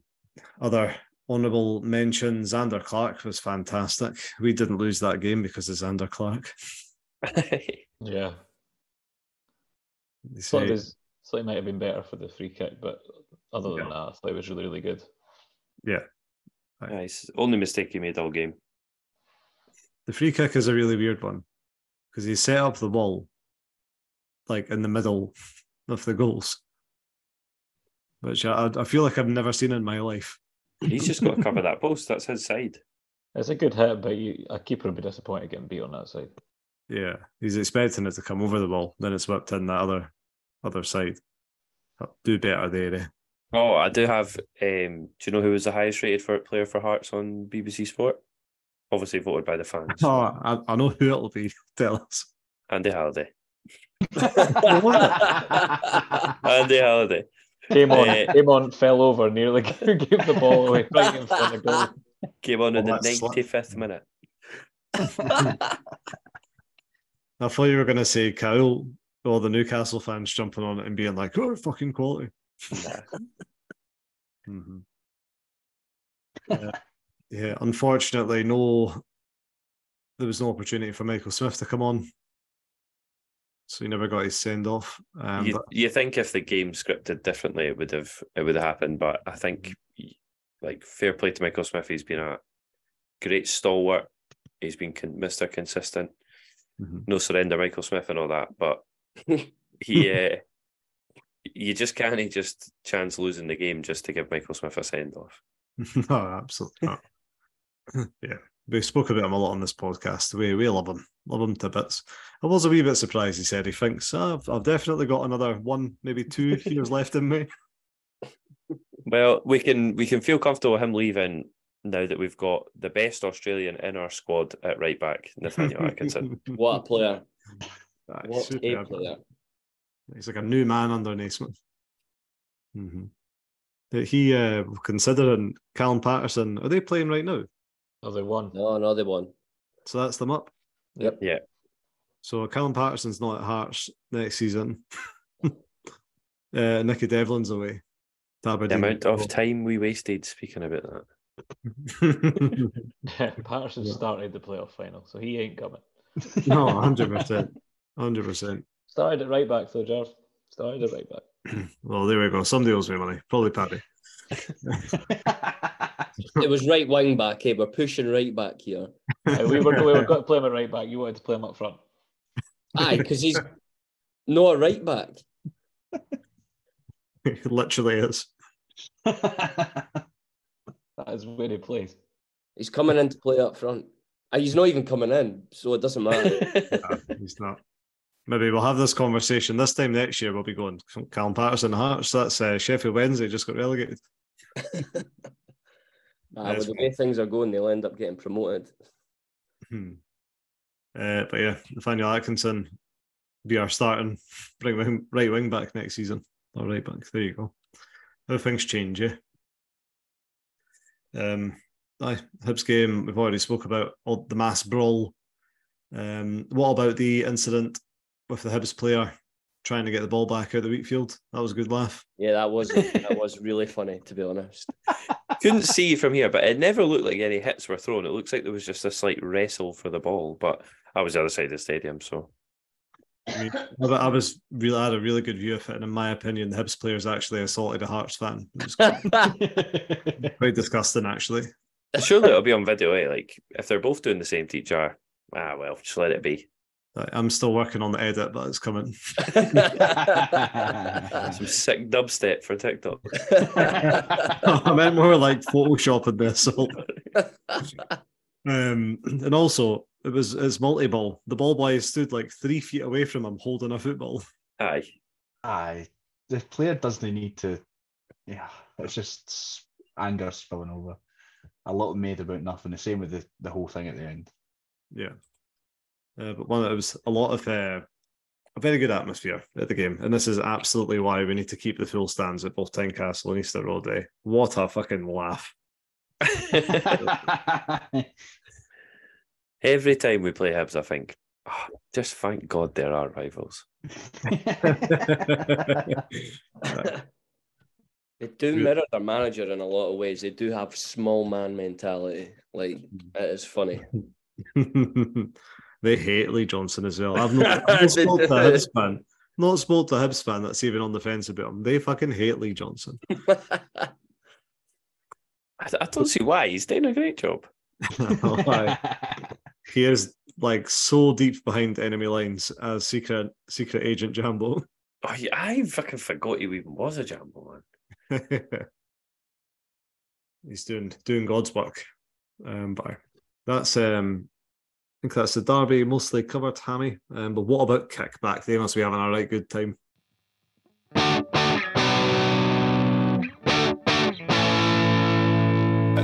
[SPEAKER 1] other honourable mention: Zander Clark was fantastic. We didn't lose that game because of Zander Clark.
[SPEAKER 2] Yeah,
[SPEAKER 1] They
[SPEAKER 2] thought
[SPEAKER 1] say-
[SPEAKER 2] it, was, thought it might have been better for the free kick, but other than
[SPEAKER 1] Yeah.
[SPEAKER 2] that, I thought it was really really good.
[SPEAKER 1] yeah,
[SPEAKER 3] nice. Only mistake he made all game.
[SPEAKER 1] the free kick is a really weird one because he set up the ball like in the middle of the goals, which I, I feel like I've never seen in my life.
[SPEAKER 3] He's just got to cover that post. That's his side.
[SPEAKER 2] It's a good hit, but you, a keeper would be disappointed getting beat on that side.
[SPEAKER 1] Yeah, he's expecting it to come over the ball, then it's whipped in that other other side. Do better there. Eh?
[SPEAKER 3] Oh, I do have. Um, do you know who was the highest rated for player for Hearts on BBC Sport? Obviously voted by the fans.
[SPEAKER 1] Oh, I, I know who it'll be. Tell us.
[SPEAKER 3] Andy Halliday. Andy Halliday.
[SPEAKER 2] Came on,
[SPEAKER 3] Eh.
[SPEAKER 2] came on, fell over, nearly gave the ball away right in front of goal.
[SPEAKER 3] Came on in
[SPEAKER 1] Oh,
[SPEAKER 3] the
[SPEAKER 1] that's sla-
[SPEAKER 3] 95th minute.
[SPEAKER 1] I thought you were going to say Kyle, or the Newcastle fans jumping on it and being like, "Oh, fucking quality." Mhm. yeah. yeah, unfortunately, no, there was no opportunity for Michael Smith to come on, so he never got his send off. Um,
[SPEAKER 3] you,
[SPEAKER 1] but
[SPEAKER 3] you think if the game scripted differently, it would have it would have happened. But I think, like, fair play to Michael Smith. He's been a great stalwart. He's been con- Mr. Consistent.
[SPEAKER 1] Mhm.
[SPEAKER 3] No surrender, Michael Smith, and all that. But he, uh, you just can't just chance losing the game just to give Michael Smith a send off.
[SPEAKER 1] no, absolutely not. yeah, we spoke about him a lot on this podcast. We we love him, love him to bits. I was a wee bit surprised. He said he thinks "Ah, I've, I've definitely got another one, maybe two years left in me.
[SPEAKER 3] Well, we can we can feel comfortable with him leaving now that we've got the best Australian in our squad at right back, Nathaniel Atkinson.
[SPEAKER 4] what a player.
[SPEAKER 1] Ah, he's
[SPEAKER 4] What a
[SPEAKER 1] superb.
[SPEAKER 4] player.
[SPEAKER 1] He's like a new man under Naismith. Mm-hmm. He uh, considering Callum Paterson. Are they playing right now?
[SPEAKER 2] Oh, they won.
[SPEAKER 4] No, no, they won.
[SPEAKER 1] So that's them up.
[SPEAKER 4] Yep.
[SPEAKER 3] Yeah.
[SPEAKER 1] So Callum Paterson's not at Hearts next season. uh, Nicky Devlin's away. to
[SPEAKER 3] The amount of time we wasted speaking about that.
[SPEAKER 2] Patterson started the playoff final, so he ain't coming.
[SPEAKER 1] no, hundred percent, hundred percent.
[SPEAKER 2] Started at right back, though, Jarv. Started at right back.
[SPEAKER 1] Well, there we go. Somebody owes me money. Probably Paddy.
[SPEAKER 4] It was right wing back, eh? We're pushing right back here.
[SPEAKER 2] Uh, we were we were going to play him at right back. You wanted to play him up front.
[SPEAKER 4] Aye, because he's not a right back.
[SPEAKER 1] It literally is.
[SPEAKER 2] That is where he plays.
[SPEAKER 4] He's coming in to play up front. Ah, He's not even coming in, so it doesn't matter.
[SPEAKER 1] Nah, he's not. Maybe we'll have this conversation this time next year. We'll be going Callum Paterson Hearts. That's uh, Sheffield Wednesday just got relegated. Yes,
[SPEAKER 4] with the way things are going, they'll end up getting promoted.
[SPEAKER 1] Hmm. Uh, but yeah, Nathaniel Atkinson be our starting right wing, right wing back next season. Or right back. There you go. How things change, yeah. Um, aye, Hibs game. We've already spoke about all the mass brawl. Um, what about the incident with the Hibs player trying to get the ball back out of the Wheatfield? That was a good laugh.
[SPEAKER 4] Yeah, that was that was really funny to be honest.
[SPEAKER 3] Couldn't see from here, but it never looked like any hits were thrown. It looks like there was just a slight wrestle for the ball, but I was the other side of the stadium, so
[SPEAKER 1] I mean, I I was really I had a really good view of it, and in my opinion, the Hibs players actually assaulted a Hearts fan. It was quite disgusting, actually.
[SPEAKER 3] surely it'll be on video. Eh? Like if they're both doing the same to each other, ah well, just let it be.
[SPEAKER 1] I- I'm still working on the edit, but it's coming.
[SPEAKER 3] Some sick dubstep for TikTok.
[SPEAKER 1] I meant more like photoshopping the assault. Um, and also, it was it's multi ball. The ball boy stood like three feet away from him holding a football.
[SPEAKER 3] Aye,
[SPEAKER 5] Aye, the player doesn't need to. Yeah, it's just anger spilling over. A lot made about nothing. The same with the, the whole thing at the end.
[SPEAKER 1] Yeah. Uh, but one, it was a lot of uh, a very good atmosphere at the game. And this is absolutely why we need to keep the full stands at both Tynecastle and Easter Road. Day. What a fucking laugh.
[SPEAKER 3] every time we play Hibs, I think, "Ah, just thank God there are rivals.
[SPEAKER 4] They do mirror their manager in a lot of ways. They do have small man mentality. Like it is funny.
[SPEAKER 1] they hate Lee Johnson as well. I've not, I've not spoke to a Hibs fan. Not spoke to a Hibs fan that's even on the fence about him. They fucking hate Lee Johnson.
[SPEAKER 3] I, I don't see why he's doing a great job.
[SPEAKER 1] Aye. he is like so deep behind enemy lines as secret secret agent Jambo.
[SPEAKER 3] Oh, yeah, I fucking forgot he even was a Jambo man.
[SPEAKER 1] He's doing doing God's work. Um, but That's um, I think that's the derby mostly covered, Hammy. Um, but what about kickback? They must be having a right good time.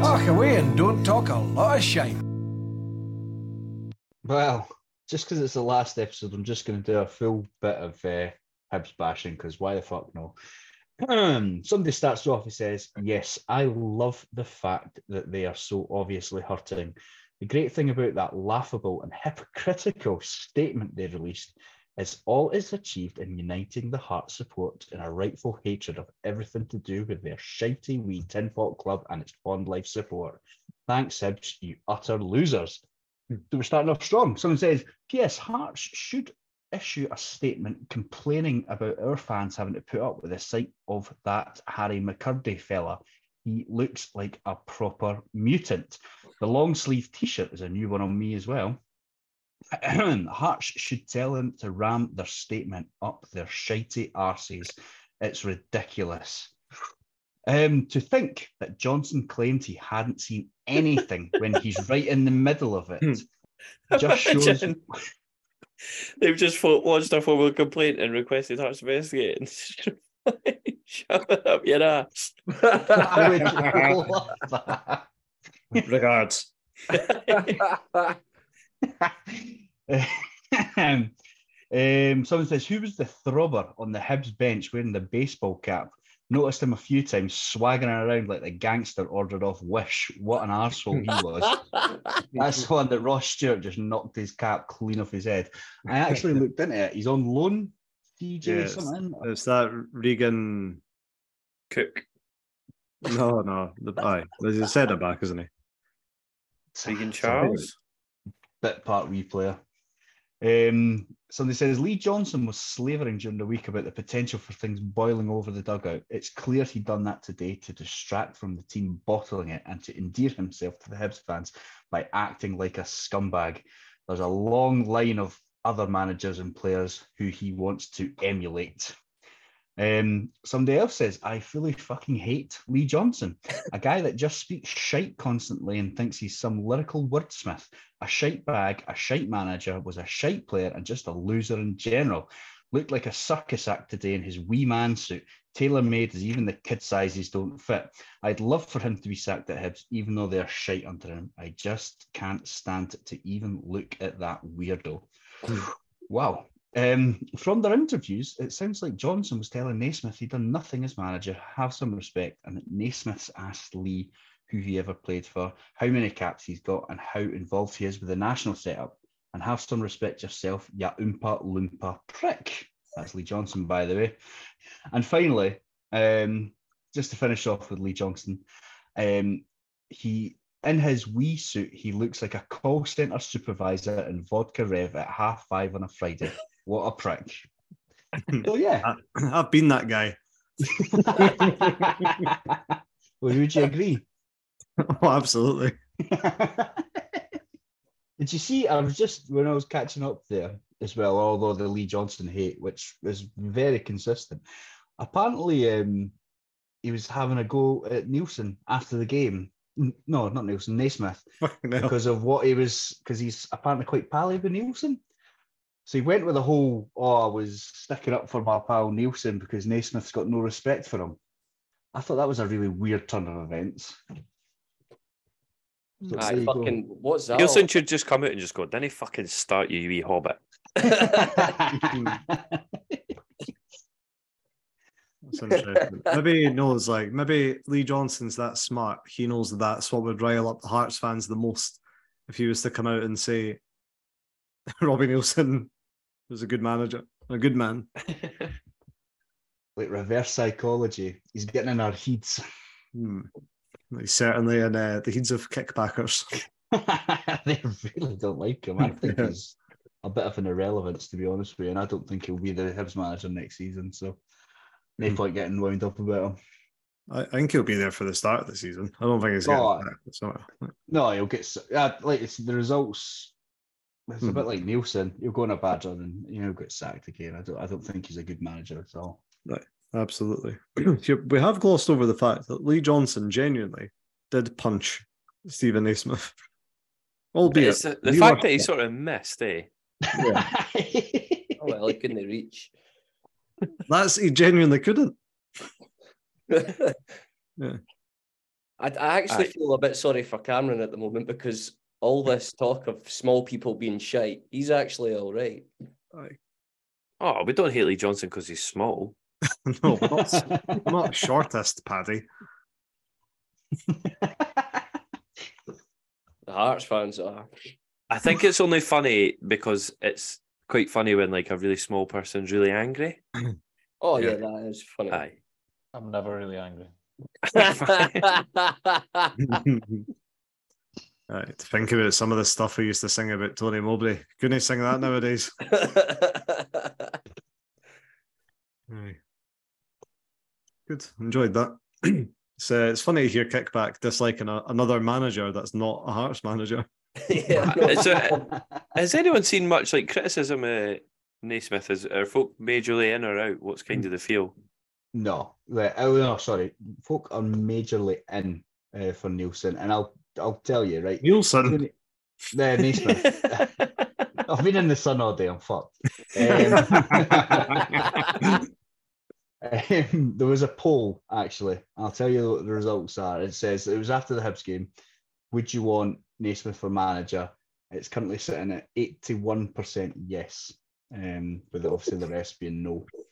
[SPEAKER 6] Talk away and don't talk a lot of shame.
[SPEAKER 5] Well, just because it's the last episode, I'm just going to do a full bit of uh, Hibs bashing because why the fuck no? Somebody starts off, he says, Yes, I love the fact that they are so obviously hurting. The great thing about that laughable and hypocritical statement they released is all is achieved in uniting the heart support in a rightful hatred of everything to do with their shitey wee tinfoil club and its fond life support. Thanks, Hibs, you utter losers. We're starting off strong. Someone says, P.S. Hearts should issue a statement complaining about our fans having to put up with the sight of that Harry McCurdy fella. He looks like a proper mutant. The long sleeve t shirt is a new one on me as well. Hearts should tell them to ram their statement up their shitey arses. It's ridiculous. Um, to think that Johnson claimed he hadn't seen anything when he's right in the middle of it just shows.
[SPEAKER 3] They've just fought, lodged a formal complaint and requested Hearts investigate. Shut up your ass.
[SPEAKER 5] I would love that.
[SPEAKER 1] Regards.
[SPEAKER 5] um, um, someone says, Who was the throbber on the Hibs bench wearing the baseball cap? Noticed him a few times swaggering around like the gangster ordered off Wish. What an arsehole he was. That's the one that Ross Stewart just knocked his cap clean off his head. I actually looked into it. He's on loan, DJ or
[SPEAKER 1] Yes.
[SPEAKER 5] something.
[SPEAKER 1] It's that Regan.
[SPEAKER 3] Cook.
[SPEAKER 1] No, no. The, aye, there's a centre back, isn't he?
[SPEAKER 3] Regan Charles.
[SPEAKER 5] bit part wee player. Um, somebody says Lee Johnson was slavering during the week about the potential for things boiling over the dugout. It's clear he'd done that today to distract from the team bottling it and to endear himself to the Hibs fans by acting like a scumbag. There's a long line of other managers and players who he wants to emulate. Um, somebody else says, I fully fucking hate Lee Johnson, a guy that just speaks shite constantly and thinks he's some lyrical wordsmith a shite bag, a shite manager, was a shite player, and just a loser in general. Looked like a circus act today in his wee man suit, tailor made as even the kid sizes don't fit. I'd love for him to be sacked at Hibs, even though they're shite under him. I just can't stand to even look at that weirdo. Wow. Um, from their interviews, it sounds like Johnson was telling Naismith he'd done nothing as manager, have some respect, and Naismith's asked Lee who he ever played for, how many caps he's got, and how involved he is with the national setup. And have some respect yourself, ya oompa loompa prick. That's Lee Johnson, by the way. And finally, um, just to finish off with Lee Johnson, um, he in his wee suit, he looks like a call center supervisor in Vodka Rev at half five on a Friday. What a prick. So yeah.
[SPEAKER 1] I've been that guy.
[SPEAKER 5] well, would you agree?
[SPEAKER 1] Oh, absolutely.
[SPEAKER 5] Did you see? I was just when I was catching up there as well. Although the Lee Johnson hate, which was very consistent, apparently um, he was having a go at Neilson after the game. N- No, not Neilson, Naismith,
[SPEAKER 1] Fucking
[SPEAKER 5] because of what he was. Because he's apparently quite pally with Neilson. So he went with the whole, "Oh, I was sticking up for my pal Neilson because Naismith's got no respect for him." I thought that was a really weird turn of events. So
[SPEAKER 4] Aye,
[SPEAKER 5] you go.
[SPEAKER 4] fucking, what's that?
[SPEAKER 3] Neilson should just come out and just go, didn't he fucking start you, you wee hobbit?
[SPEAKER 1] That's interesting. maybe he knows, like, maybe Lee Johnson's that smart. He knows that that's what would rile up the Hearts fans the most if he was to come out and say Robbie Neilson was a good manager, a good man.
[SPEAKER 5] like reverse psychology. He's getting in our heats.
[SPEAKER 1] Hmm. He's certainly in uh, the heads of kickbackers.
[SPEAKER 5] they really don't like him. I think
[SPEAKER 1] Yeah.
[SPEAKER 5] he's a bit of an irrelevance, to be honest with you. And I don't think he'll be the Hibs manager next season. So no
[SPEAKER 1] Hmm.
[SPEAKER 5] point getting wound up about him.
[SPEAKER 1] I, I think he'll be there for the start of the season. I don't think he's getting
[SPEAKER 5] Oh.
[SPEAKER 1] back. It's not,
[SPEAKER 5] No, he'll get s- uh, like it's the results. It's a
[SPEAKER 1] Hmm.
[SPEAKER 5] bit like Neilson. He'll go on a bad run and you know get sacked again. I don't. I don't think he's a good manager at all. Right.
[SPEAKER 1] absolutely. we have glossed over the fact that Lee Johnson genuinely did punch Steven Naismith. Albeit,
[SPEAKER 3] It's the, the fact that he sort of missed, eh?
[SPEAKER 4] Oh, well, he couldn't reach.
[SPEAKER 1] that's he genuinely couldn't.
[SPEAKER 4] I,
[SPEAKER 1] Yeah.
[SPEAKER 4] I actually
[SPEAKER 3] Aye.
[SPEAKER 4] feel a bit sorry for Cameron at the moment because all this talk of small people being shite, he's actually all right.
[SPEAKER 3] Oh, we don't hate Lee Johnson because he's small.
[SPEAKER 1] no, we're not, not shortest, Paddy.
[SPEAKER 4] The Hearts fans are.
[SPEAKER 3] I think it's only funny because it's quite funny when like a really small person's really angry.
[SPEAKER 4] Oh, yeah,
[SPEAKER 1] Yeah.
[SPEAKER 4] that is funny.
[SPEAKER 3] Aye.
[SPEAKER 2] I'm never really angry.
[SPEAKER 1] right, to think about some of the stuff we used to sing about Tony Mowbray. Couldn't he sing that nowadays? Aye. Good, enjoyed that. it's, uh, it's funny to hear kickback disliking a, another manager that's not a Hearts manager.
[SPEAKER 4] yeah,
[SPEAKER 3] Is there- has anyone seen much like criticism of Naismith? Is are folk majorly in or out? What's kind of the feel?
[SPEAKER 5] No, right, oh no, sorry. Folk are majorly in uh, for Neilson, and I'll I'll tell you right.
[SPEAKER 1] Neilson.
[SPEAKER 5] The Naismith. I've been in the sun all day. I'm fucked. Um, um, there was a poll actually. I'll tell you what the results are. It says it was after the Hibs game. Would you want Naismith for manager? It's currently sitting at eighty-one percent yes, um, with obviously the rest being no.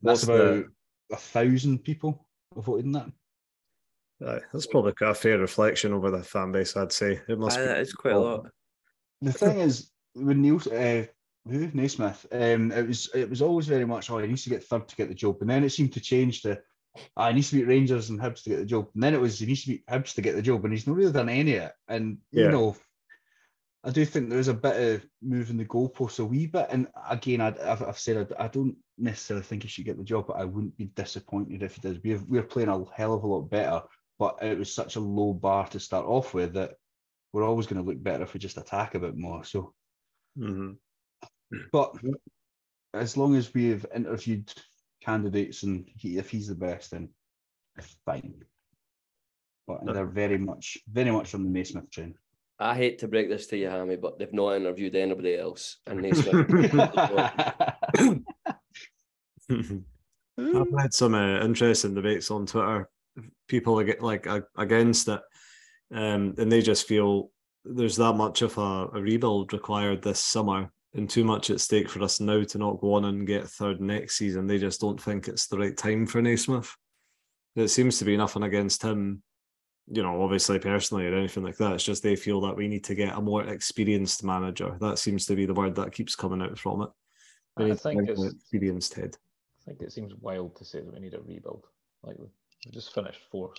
[SPEAKER 1] What's
[SPEAKER 5] That's
[SPEAKER 1] the-
[SPEAKER 5] about a thousand people have voted in that.
[SPEAKER 1] Aye, that's probably quite a fair reflection over the fan base, I'd say. It must
[SPEAKER 3] Aye,
[SPEAKER 1] be.
[SPEAKER 3] that is quite a lot.
[SPEAKER 5] The thing is, with Neil, uh, who Naismith, um, it was it was always very much, oh, he needs to get third to get the job, and then it seemed to change to, ah, he needs to beat Rangers and Hibs to get the job, and then it was he needs to beat Hibs to get the job, and he's not really done any of it, and you know, I do think there's a bit of moving the goalposts a wee bit, and again, I, I've, I've said I, I don't necessarily think he should get the job, but I wouldn't be disappointed if he does. We're we're playing a hell of a lot better, but it was such a low bar to start off with that we're always going to look better if we just attack a bit more. So,
[SPEAKER 1] Mhm.
[SPEAKER 5] but as long as we've interviewed candidates and he, if he's the best, then fine. But they're very much, very much on the Naismith train.
[SPEAKER 4] I hate to break this to you, Hammy, but they've not interviewed anybody else. And Naismith.
[SPEAKER 1] I've had some uh, interesting debates on Twitter. People are get like ag- against it, um, and they just feel there's that much of a, a rebuild required this summer, and too much at stake for us now to not go on and get third next season. They just don't think it's the right time for Naismith. It seems to be nothing against him, you know, obviously personally or anything like that. It's just they feel that we need to get a more experienced manager. That seems to be the word that keeps coming out from it. We
[SPEAKER 2] I
[SPEAKER 1] need
[SPEAKER 2] think
[SPEAKER 1] bring
[SPEAKER 2] it's-
[SPEAKER 1] experienced head.
[SPEAKER 2] I think it seems wild to say that we need a rebuild. Like we we just finished fourth.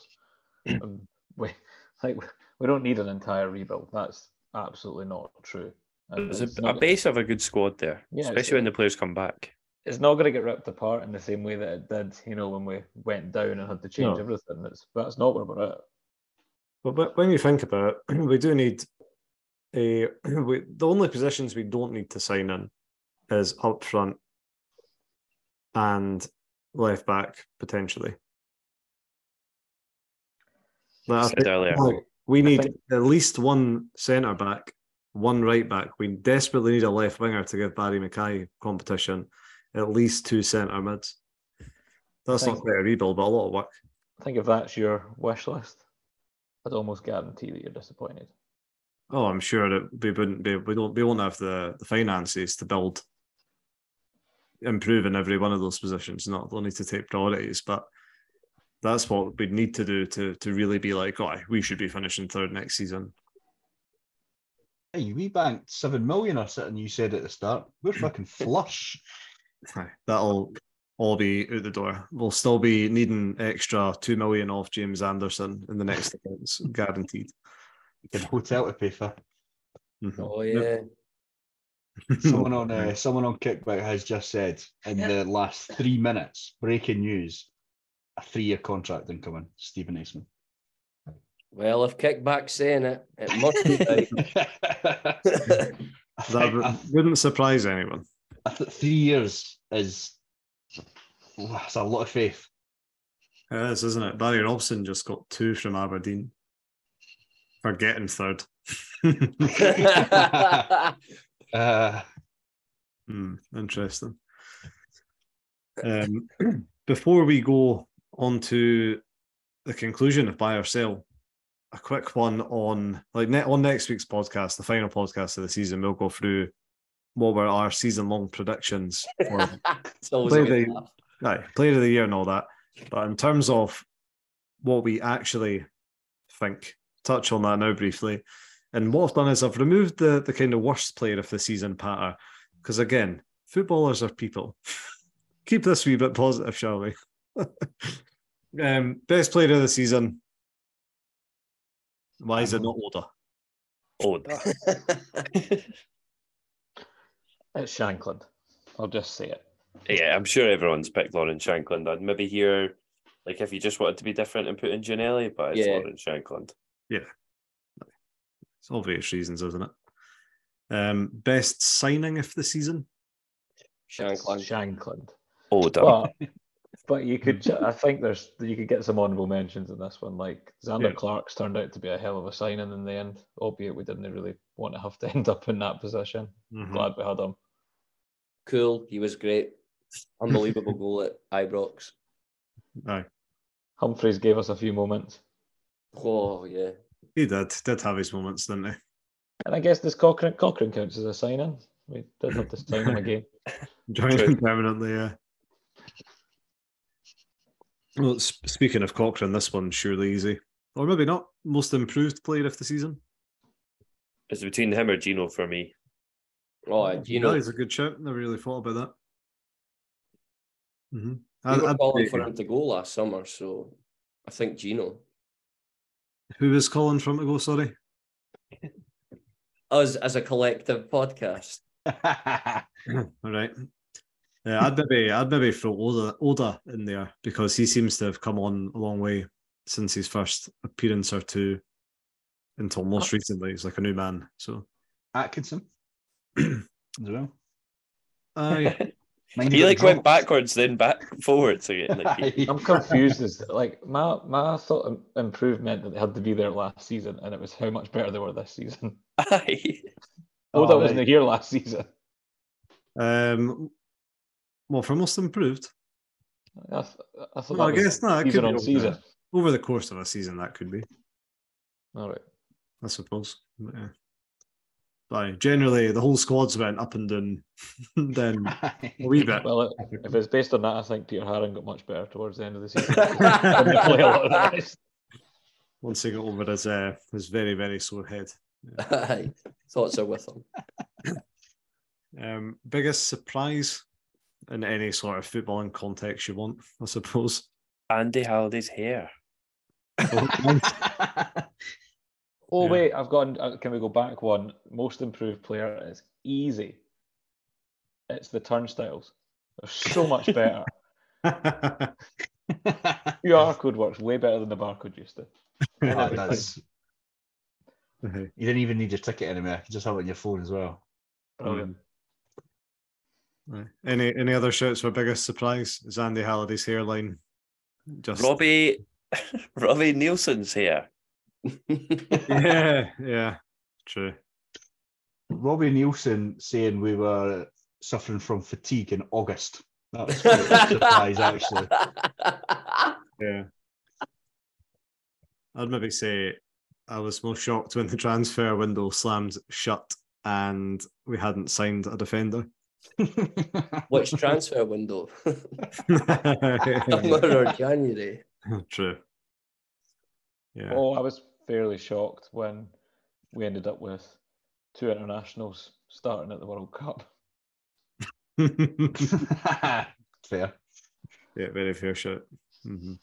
[SPEAKER 2] and um, we like we don't need an entire rebuild. That's absolutely not true. And
[SPEAKER 3] There's
[SPEAKER 2] it's
[SPEAKER 3] a,
[SPEAKER 2] not-
[SPEAKER 3] a base of a good squad there,
[SPEAKER 2] Yeah,
[SPEAKER 3] especially when the players come back.
[SPEAKER 2] It's not going to get ripped apart in the same way that it did, you know, when we went down and had to change
[SPEAKER 1] No.
[SPEAKER 2] everything. It's that's not where we're at.
[SPEAKER 1] But, but when you think about it, we do need a. We, the only positions we don't need to sign in is up front and left back potentially. Like,
[SPEAKER 3] Said
[SPEAKER 1] think-
[SPEAKER 3] earlier.
[SPEAKER 1] like, we need
[SPEAKER 2] think-
[SPEAKER 1] at least one centre back, one right back. We desperately need a left winger to give Barrie McKay competition. At least two centre mids. That's not quite a rebuild, but a lot of work.
[SPEAKER 2] I think if that's your wish list, I'd almost guarantee that you're disappointed.
[SPEAKER 1] Oh, I'm sure that we wouldn't be. We don't. We won't have the, the finances to build, improve in every one of those positions. Not only to take priorities, but that's what we need to do to to really be like, oh, we should be finishing third next season.
[SPEAKER 5] Hey, we banked seven million or something. You said at the start. We're fucking flush.
[SPEAKER 1] Aye, That'll all be out the door. We'll still be needing extra two million off James Anderson in the next months, guaranteed.
[SPEAKER 5] Get a hotel to pay for.
[SPEAKER 1] Mhm.
[SPEAKER 4] Oh yeah.
[SPEAKER 5] Someone on uh, someone on Kickback has just said in the last three minutes, breaking news, a three-year contract incoming. Steven Naismith.
[SPEAKER 4] Well, if kickback's saying it, it must be right.
[SPEAKER 1] That would-
[SPEAKER 5] I,
[SPEAKER 1] wouldn't surprise anyone.
[SPEAKER 5] I three years is that's a lot of faith.
[SPEAKER 1] It is, isn't it? Barry Robson just got two from Aberdeen for getting third.
[SPEAKER 5] uh,
[SPEAKER 1] Hmm, interesting. Um, before we go on to the conclusion of buy or sell, a quick one on like ne- on next week's podcast, the final podcast of the season, we'll go through what were our season long predictions for
[SPEAKER 4] it's always
[SPEAKER 1] Play the-
[SPEAKER 4] laugh.
[SPEAKER 1] Aye, player of the year and all that. But in terms of what we actually think, touch on that now briefly. And what I've done is I've removed the the kind of worst player of the season patter. Because again, footballers are people. Keep this wee bit positive, shall we? um, best player of the season. Why is it not Oda?
[SPEAKER 3] Oh,
[SPEAKER 2] It's Shankland. I'll just say it.
[SPEAKER 3] yeah, I'm sure everyone's picked Lawrence Shankland. I'd maybe hear, like, if you just wanted to be different and put in Ginnelly, but it's
[SPEAKER 4] Yeah.
[SPEAKER 3] Lawrence Shankland. Yeah.
[SPEAKER 1] It's obvious reasons, isn't it? Um, best signing of the season.
[SPEAKER 4] Shankland.
[SPEAKER 2] Shankland.
[SPEAKER 3] Oh, damn.
[SPEAKER 2] But but you could I think there's you could get some honourable mentions in this one. Like Zander
[SPEAKER 1] Yeah.
[SPEAKER 2] Clark's turned out to be a hell of a signing in the end, albeit we didn't really want to have to end up in that position.
[SPEAKER 1] Mhm.
[SPEAKER 2] Glad we had him.
[SPEAKER 4] Cool. He was great. Unbelievable goal at Ibrox.
[SPEAKER 1] Aye,
[SPEAKER 2] Humphrys gave us a few moments.
[SPEAKER 4] Oh yeah.
[SPEAKER 1] he did. Did have his moments, didn't he?
[SPEAKER 2] And I guess this Cochrane Cochrane counts as a signing. We did have to sign him again.
[SPEAKER 1] Joining
[SPEAKER 3] True.
[SPEAKER 1] permanently, yeah. Well, speaking of Cochrane, this one's surely easy. Or maybe not. Most improved player of the season.
[SPEAKER 3] It's between him or Gino for me.
[SPEAKER 4] Oh,
[SPEAKER 1] You
[SPEAKER 4] Gino.
[SPEAKER 1] know, he's a good shout. Never really thought about that. Mm-hmm.
[SPEAKER 4] We were calling for him to go last summer, so I think Gino.
[SPEAKER 1] Who was calling for him to go? Sorry.
[SPEAKER 4] Us as a collective podcast.
[SPEAKER 1] All right. Yeah, I'd maybe I'd maybe throw Oda Oda in there because he seems to have come on a long way since his first appearance or two until most recently. He's like a new man. So
[SPEAKER 5] Atkinson as well.
[SPEAKER 1] aye.
[SPEAKER 5] Mind
[SPEAKER 3] He like went backwards, then back forwards again. Like,
[SPEAKER 2] I'm confused as like my my thought improvement that they had to be there last season, and it was how much better they were this season.
[SPEAKER 3] Aye.
[SPEAKER 2] Oh, that wasn't
[SPEAKER 5] right.
[SPEAKER 2] here last season.
[SPEAKER 1] Um, well, for most improved.
[SPEAKER 2] I, th- I
[SPEAKER 1] Well, I guess not. Could
[SPEAKER 2] season
[SPEAKER 1] be
[SPEAKER 2] on
[SPEAKER 1] over,
[SPEAKER 2] season.
[SPEAKER 1] over the course of a season. That could be.
[SPEAKER 2] All right.
[SPEAKER 1] I suppose. But, yeah. But aye, generally, the whole squad's went up and down. then a wee bit.
[SPEAKER 2] Well, it, if it's based on that, I think Peter Haring got much better towards the end of the season. Didn't play a lot of.
[SPEAKER 1] Once he got over his uh, his very very sore head.
[SPEAKER 4] Aye. Thoughts are with him.
[SPEAKER 1] Um, biggest surprise in any sort of footballing context you want, I suppose.
[SPEAKER 3] Andy Halliday's hair.
[SPEAKER 2] Oh
[SPEAKER 1] Yeah.
[SPEAKER 2] wait, I've got. Uh, can we go back one? Most improved player is easy. It's the turnstiles. They're so much better. QR code works way better than the barcode used to.
[SPEAKER 5] Oh,
[SPEAKER 2] Everything.
[SPEAKER 5] that's-
[SPEAKER 1] Aye.
[SPEAKER 5] you didn't even need your ticket anymore. You can just have it on your phone as well.
[SPEAKER 2] Brilliant.
[SPEAKER 1] Aye. Any any other shouts for biggest surprise? Is Andy Halliday's hairline just
[SPEAKER 3] Robbie Robbie Neilson's hair.
[SPEAKER 1] Yeah, yeah, true.
[SPEAKER 5] Robbie Neilson saying we were suffering from fatigue in August. That was quite a surprise, actually.
[SPEAKER 1] Yeah. I'd maybe say I was most shocked when the transfer window slammed shut and we hadn't signed a defender.
[SPEAKER 4] Which transfer window? Summer or January?
[SPEAKER 1] True. Yeah.
[SPEAKER 2] Oh, I was fairly shocked when we ended up with two internationals starting at the World Cup.
[SPEAKER 5] Fair.
[SPEAKER 1] yeah, very fair shot. hmm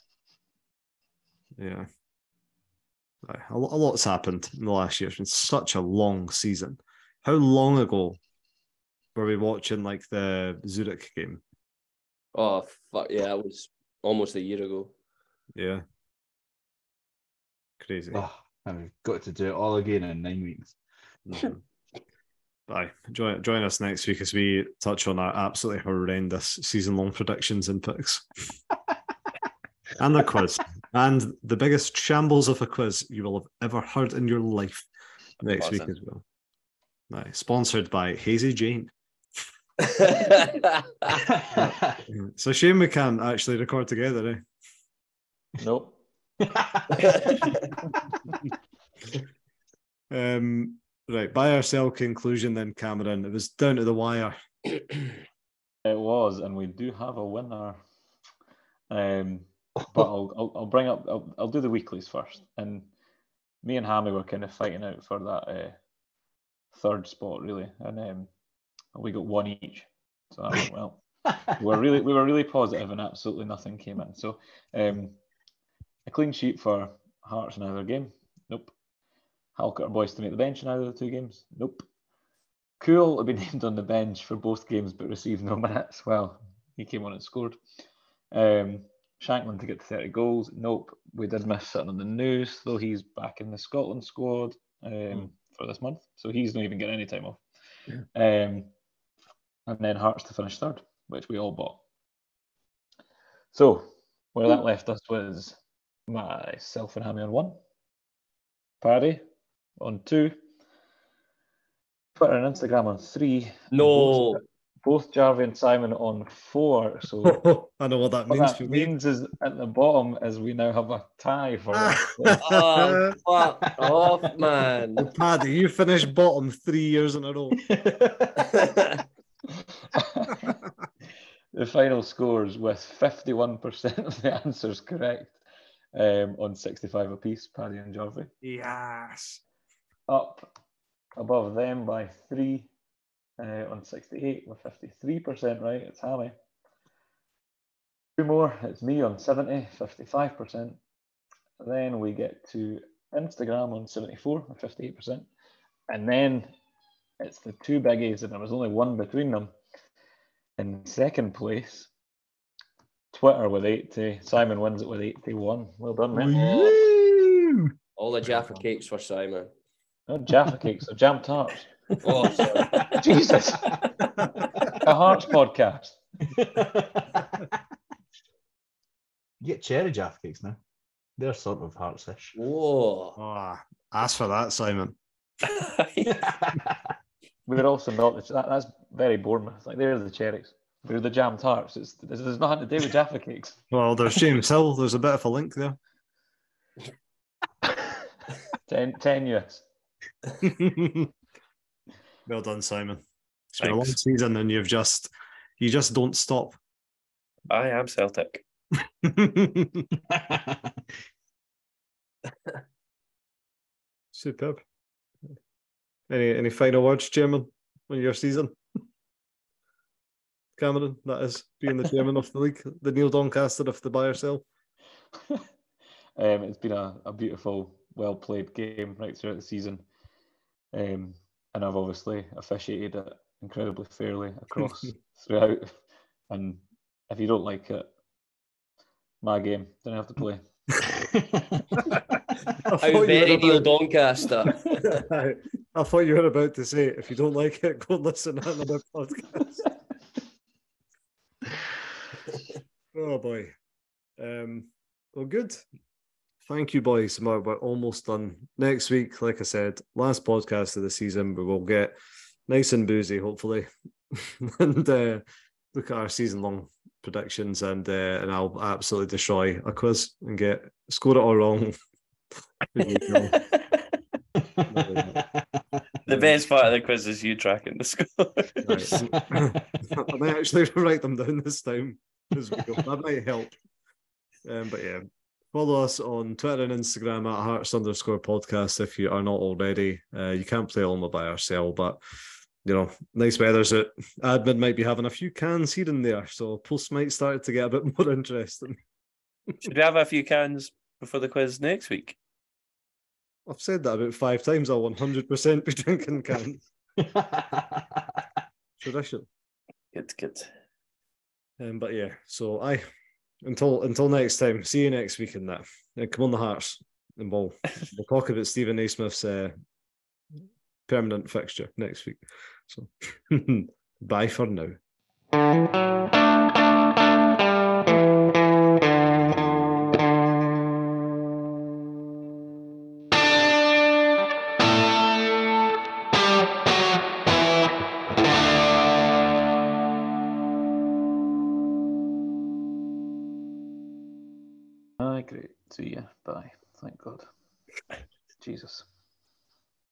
[SPEAKER 1] Yeah. Aye, A, a lot's happened in the last year. It's been such a long season. How long ago were we watching like the Zurich game?
[SPEAKER 4] Oh fuck yeah, it was almost a year ago.
[SPEAKER 1] Yeah. Crazy.
[SPEAKER 5] Oh, and we've got to do it all again in nine weeks.
[SPEAKER 1] Bye. Join, join us next week as we touch on our absolutely horrendous season long predictions and picks. and the quiz. And the biggest shambles of a quiz you will have ever heard in your life. next week as well. Aye, sponsored by Hazy Jane. so a shame we can't actually record together, eh?
[SPEAKER 2] Nope.
[SPEAKER 1] Um, right, buy or sell conclusion then, Cameron. It was down to the wire.
[SPEAKER 2] It was, and we do have a winner. Um, but I'll, I'll, I'll bring up, I'll, I'll do the weeklies first. And me and Hammy were kind of fighting out for that uh, third spot, really. And um, we got one each. So I went, well, we were really, we were really positive, and absolutely nothing came in. So um, a clean sheet for Hearts in either game. Nope. Halkett or Boyce to make the bench in either of the two games. Nope. Kuol to be named on the bench for both games but received no minutes. Well, he came on and scored. Um, Shankland to get to 30 goals. Nope. We did miss something on the news, though he's back in the Scotland squad um, for this month. So he's not even getting any time off. Um, and then Hearts to finish third, which we all bought. So where that left us was myself and Hammy on one, Paddy on two, Twitter and Instagram on three.
[SPEAKER 4] no.
[SPEAKER 2] Both, both Jarvie and Simon on four. So
[SPEAKER 1] I know what that
[SPEAKER 2] what
[SPEAKER 1] means
[SPEAKER 2] that means is at the bottom is we now have a tie for
[SPEAKER 1] Ah.
[SPEAKER 4] Oh, fuck off, man.
[SPEAKER 1] Paddy, you finished bottom three years in a row.
[SPEAKER 2] the final scores with 51% of the answers correct um, on 65 apiece, Paddy and Jarvie.
[SPEAKER 1] Yes.
[SPEAKER 2] Up above them by three uh, on 68 with 53% right. It's Hammy. Two more, it's me on 70, 55%. Then we get to Instagram on 74 with 58%. And then it's the two biggies, and there was only one between them. In second place, Twitter with 80. Simon wins it with 81. Well done, man.
[SPEAKER 1] Woo!
[SPEAKER 4] All the Jaffa cakes for Simon.
[SPEAKER 2] Not Jaffa cakes, they're jam tarts.
[SPEAKER 4] Oh, sorry.
[SPEAKER 2] Jesus. A Hearts podcast.
[SPEAKER 5] Get cherry Jaffa cakes now. They're sort of heartsish.
[SPEAKER 4] Whoa.
[SPEAKER 1] Ah, ask for that, Simon.
[SPEAKER 2] We're also not, that, that's very Bournemouth. Like, there's the cherries. We're the jam tarts. It's, there's, there's nothing to do with Jaffa cakes.
[SPEAKER 1] Well, there's James Hill. There's a bit of a link there.
[SPEAKER 2] Ten, tenuous.
[SPEAKER 1] well done, Simon. It's been a long season, and you've just you just don't stop.
[SPEAKER 3] I am Celtic.
[SPEAKER 1] Superb. Any any final words, Chairman, on your season? Cameron, that is being the chairman of the league, the Neil Doncaster of the buy or sell.
[SPEAKER 2] um, it's been a, a beautiful, well played game right throughout the season. Um, and I've obviously officiated it incredibly fairly across throughout. And if you don't like it, my game, don't have to play.
[SPEAKER 1] I
[SPEAKER 4] How
[SPEAKER 1] thought, you
[SPEAKER 4] very
[SPEAKER 1] were
[SPEAKER 4] Neil
[SPEAKER 1] about,
[SPEAKER 4] Doncaster.
[SPEAKER 1] I thought you were about to say, if you don't like it, go listen to another podcast. Oh boy. Um, well, good. Thank you, boys. We're, we're almost done. Next week, like I said, last podcast of the season, we will get nice and boozy, hopefully, and uh, look at our season-long predictions, and uh, and I'll absolutely destroy a quiz and get score it all wrong.
[SPEAKER 3] The best part of the quiz is you tracking the scores.
[SPEAKER 1] Right. I might actually write them down this time as we go. That might help. Um, but yeah, follow us on Twitter and Instagram at hearts underscore podcast if you are not already. Uh, you can't play Alma by ourselves, but you know, nice weather's out. Admin might be having a few cans here and there, so posts might start to get a bit more interesting.
[SPEAKER 3] Should we have a few cans before the quiz next week?
[SPEAKER 1] I've said that about five times. I'll 100% be drinking cans. Tradition.
[SPEAKER 3] Good, good.
[SPEAKER 1] Um, but yeah, so I until until next time. See you next week in that. Uh, come on the Hearts, and we'll we'll talk about Steven Naismith's uh, permanent fixture next week. So bye for now.
[SPEAKER 2] See you. Bye. Thank God. Jesus.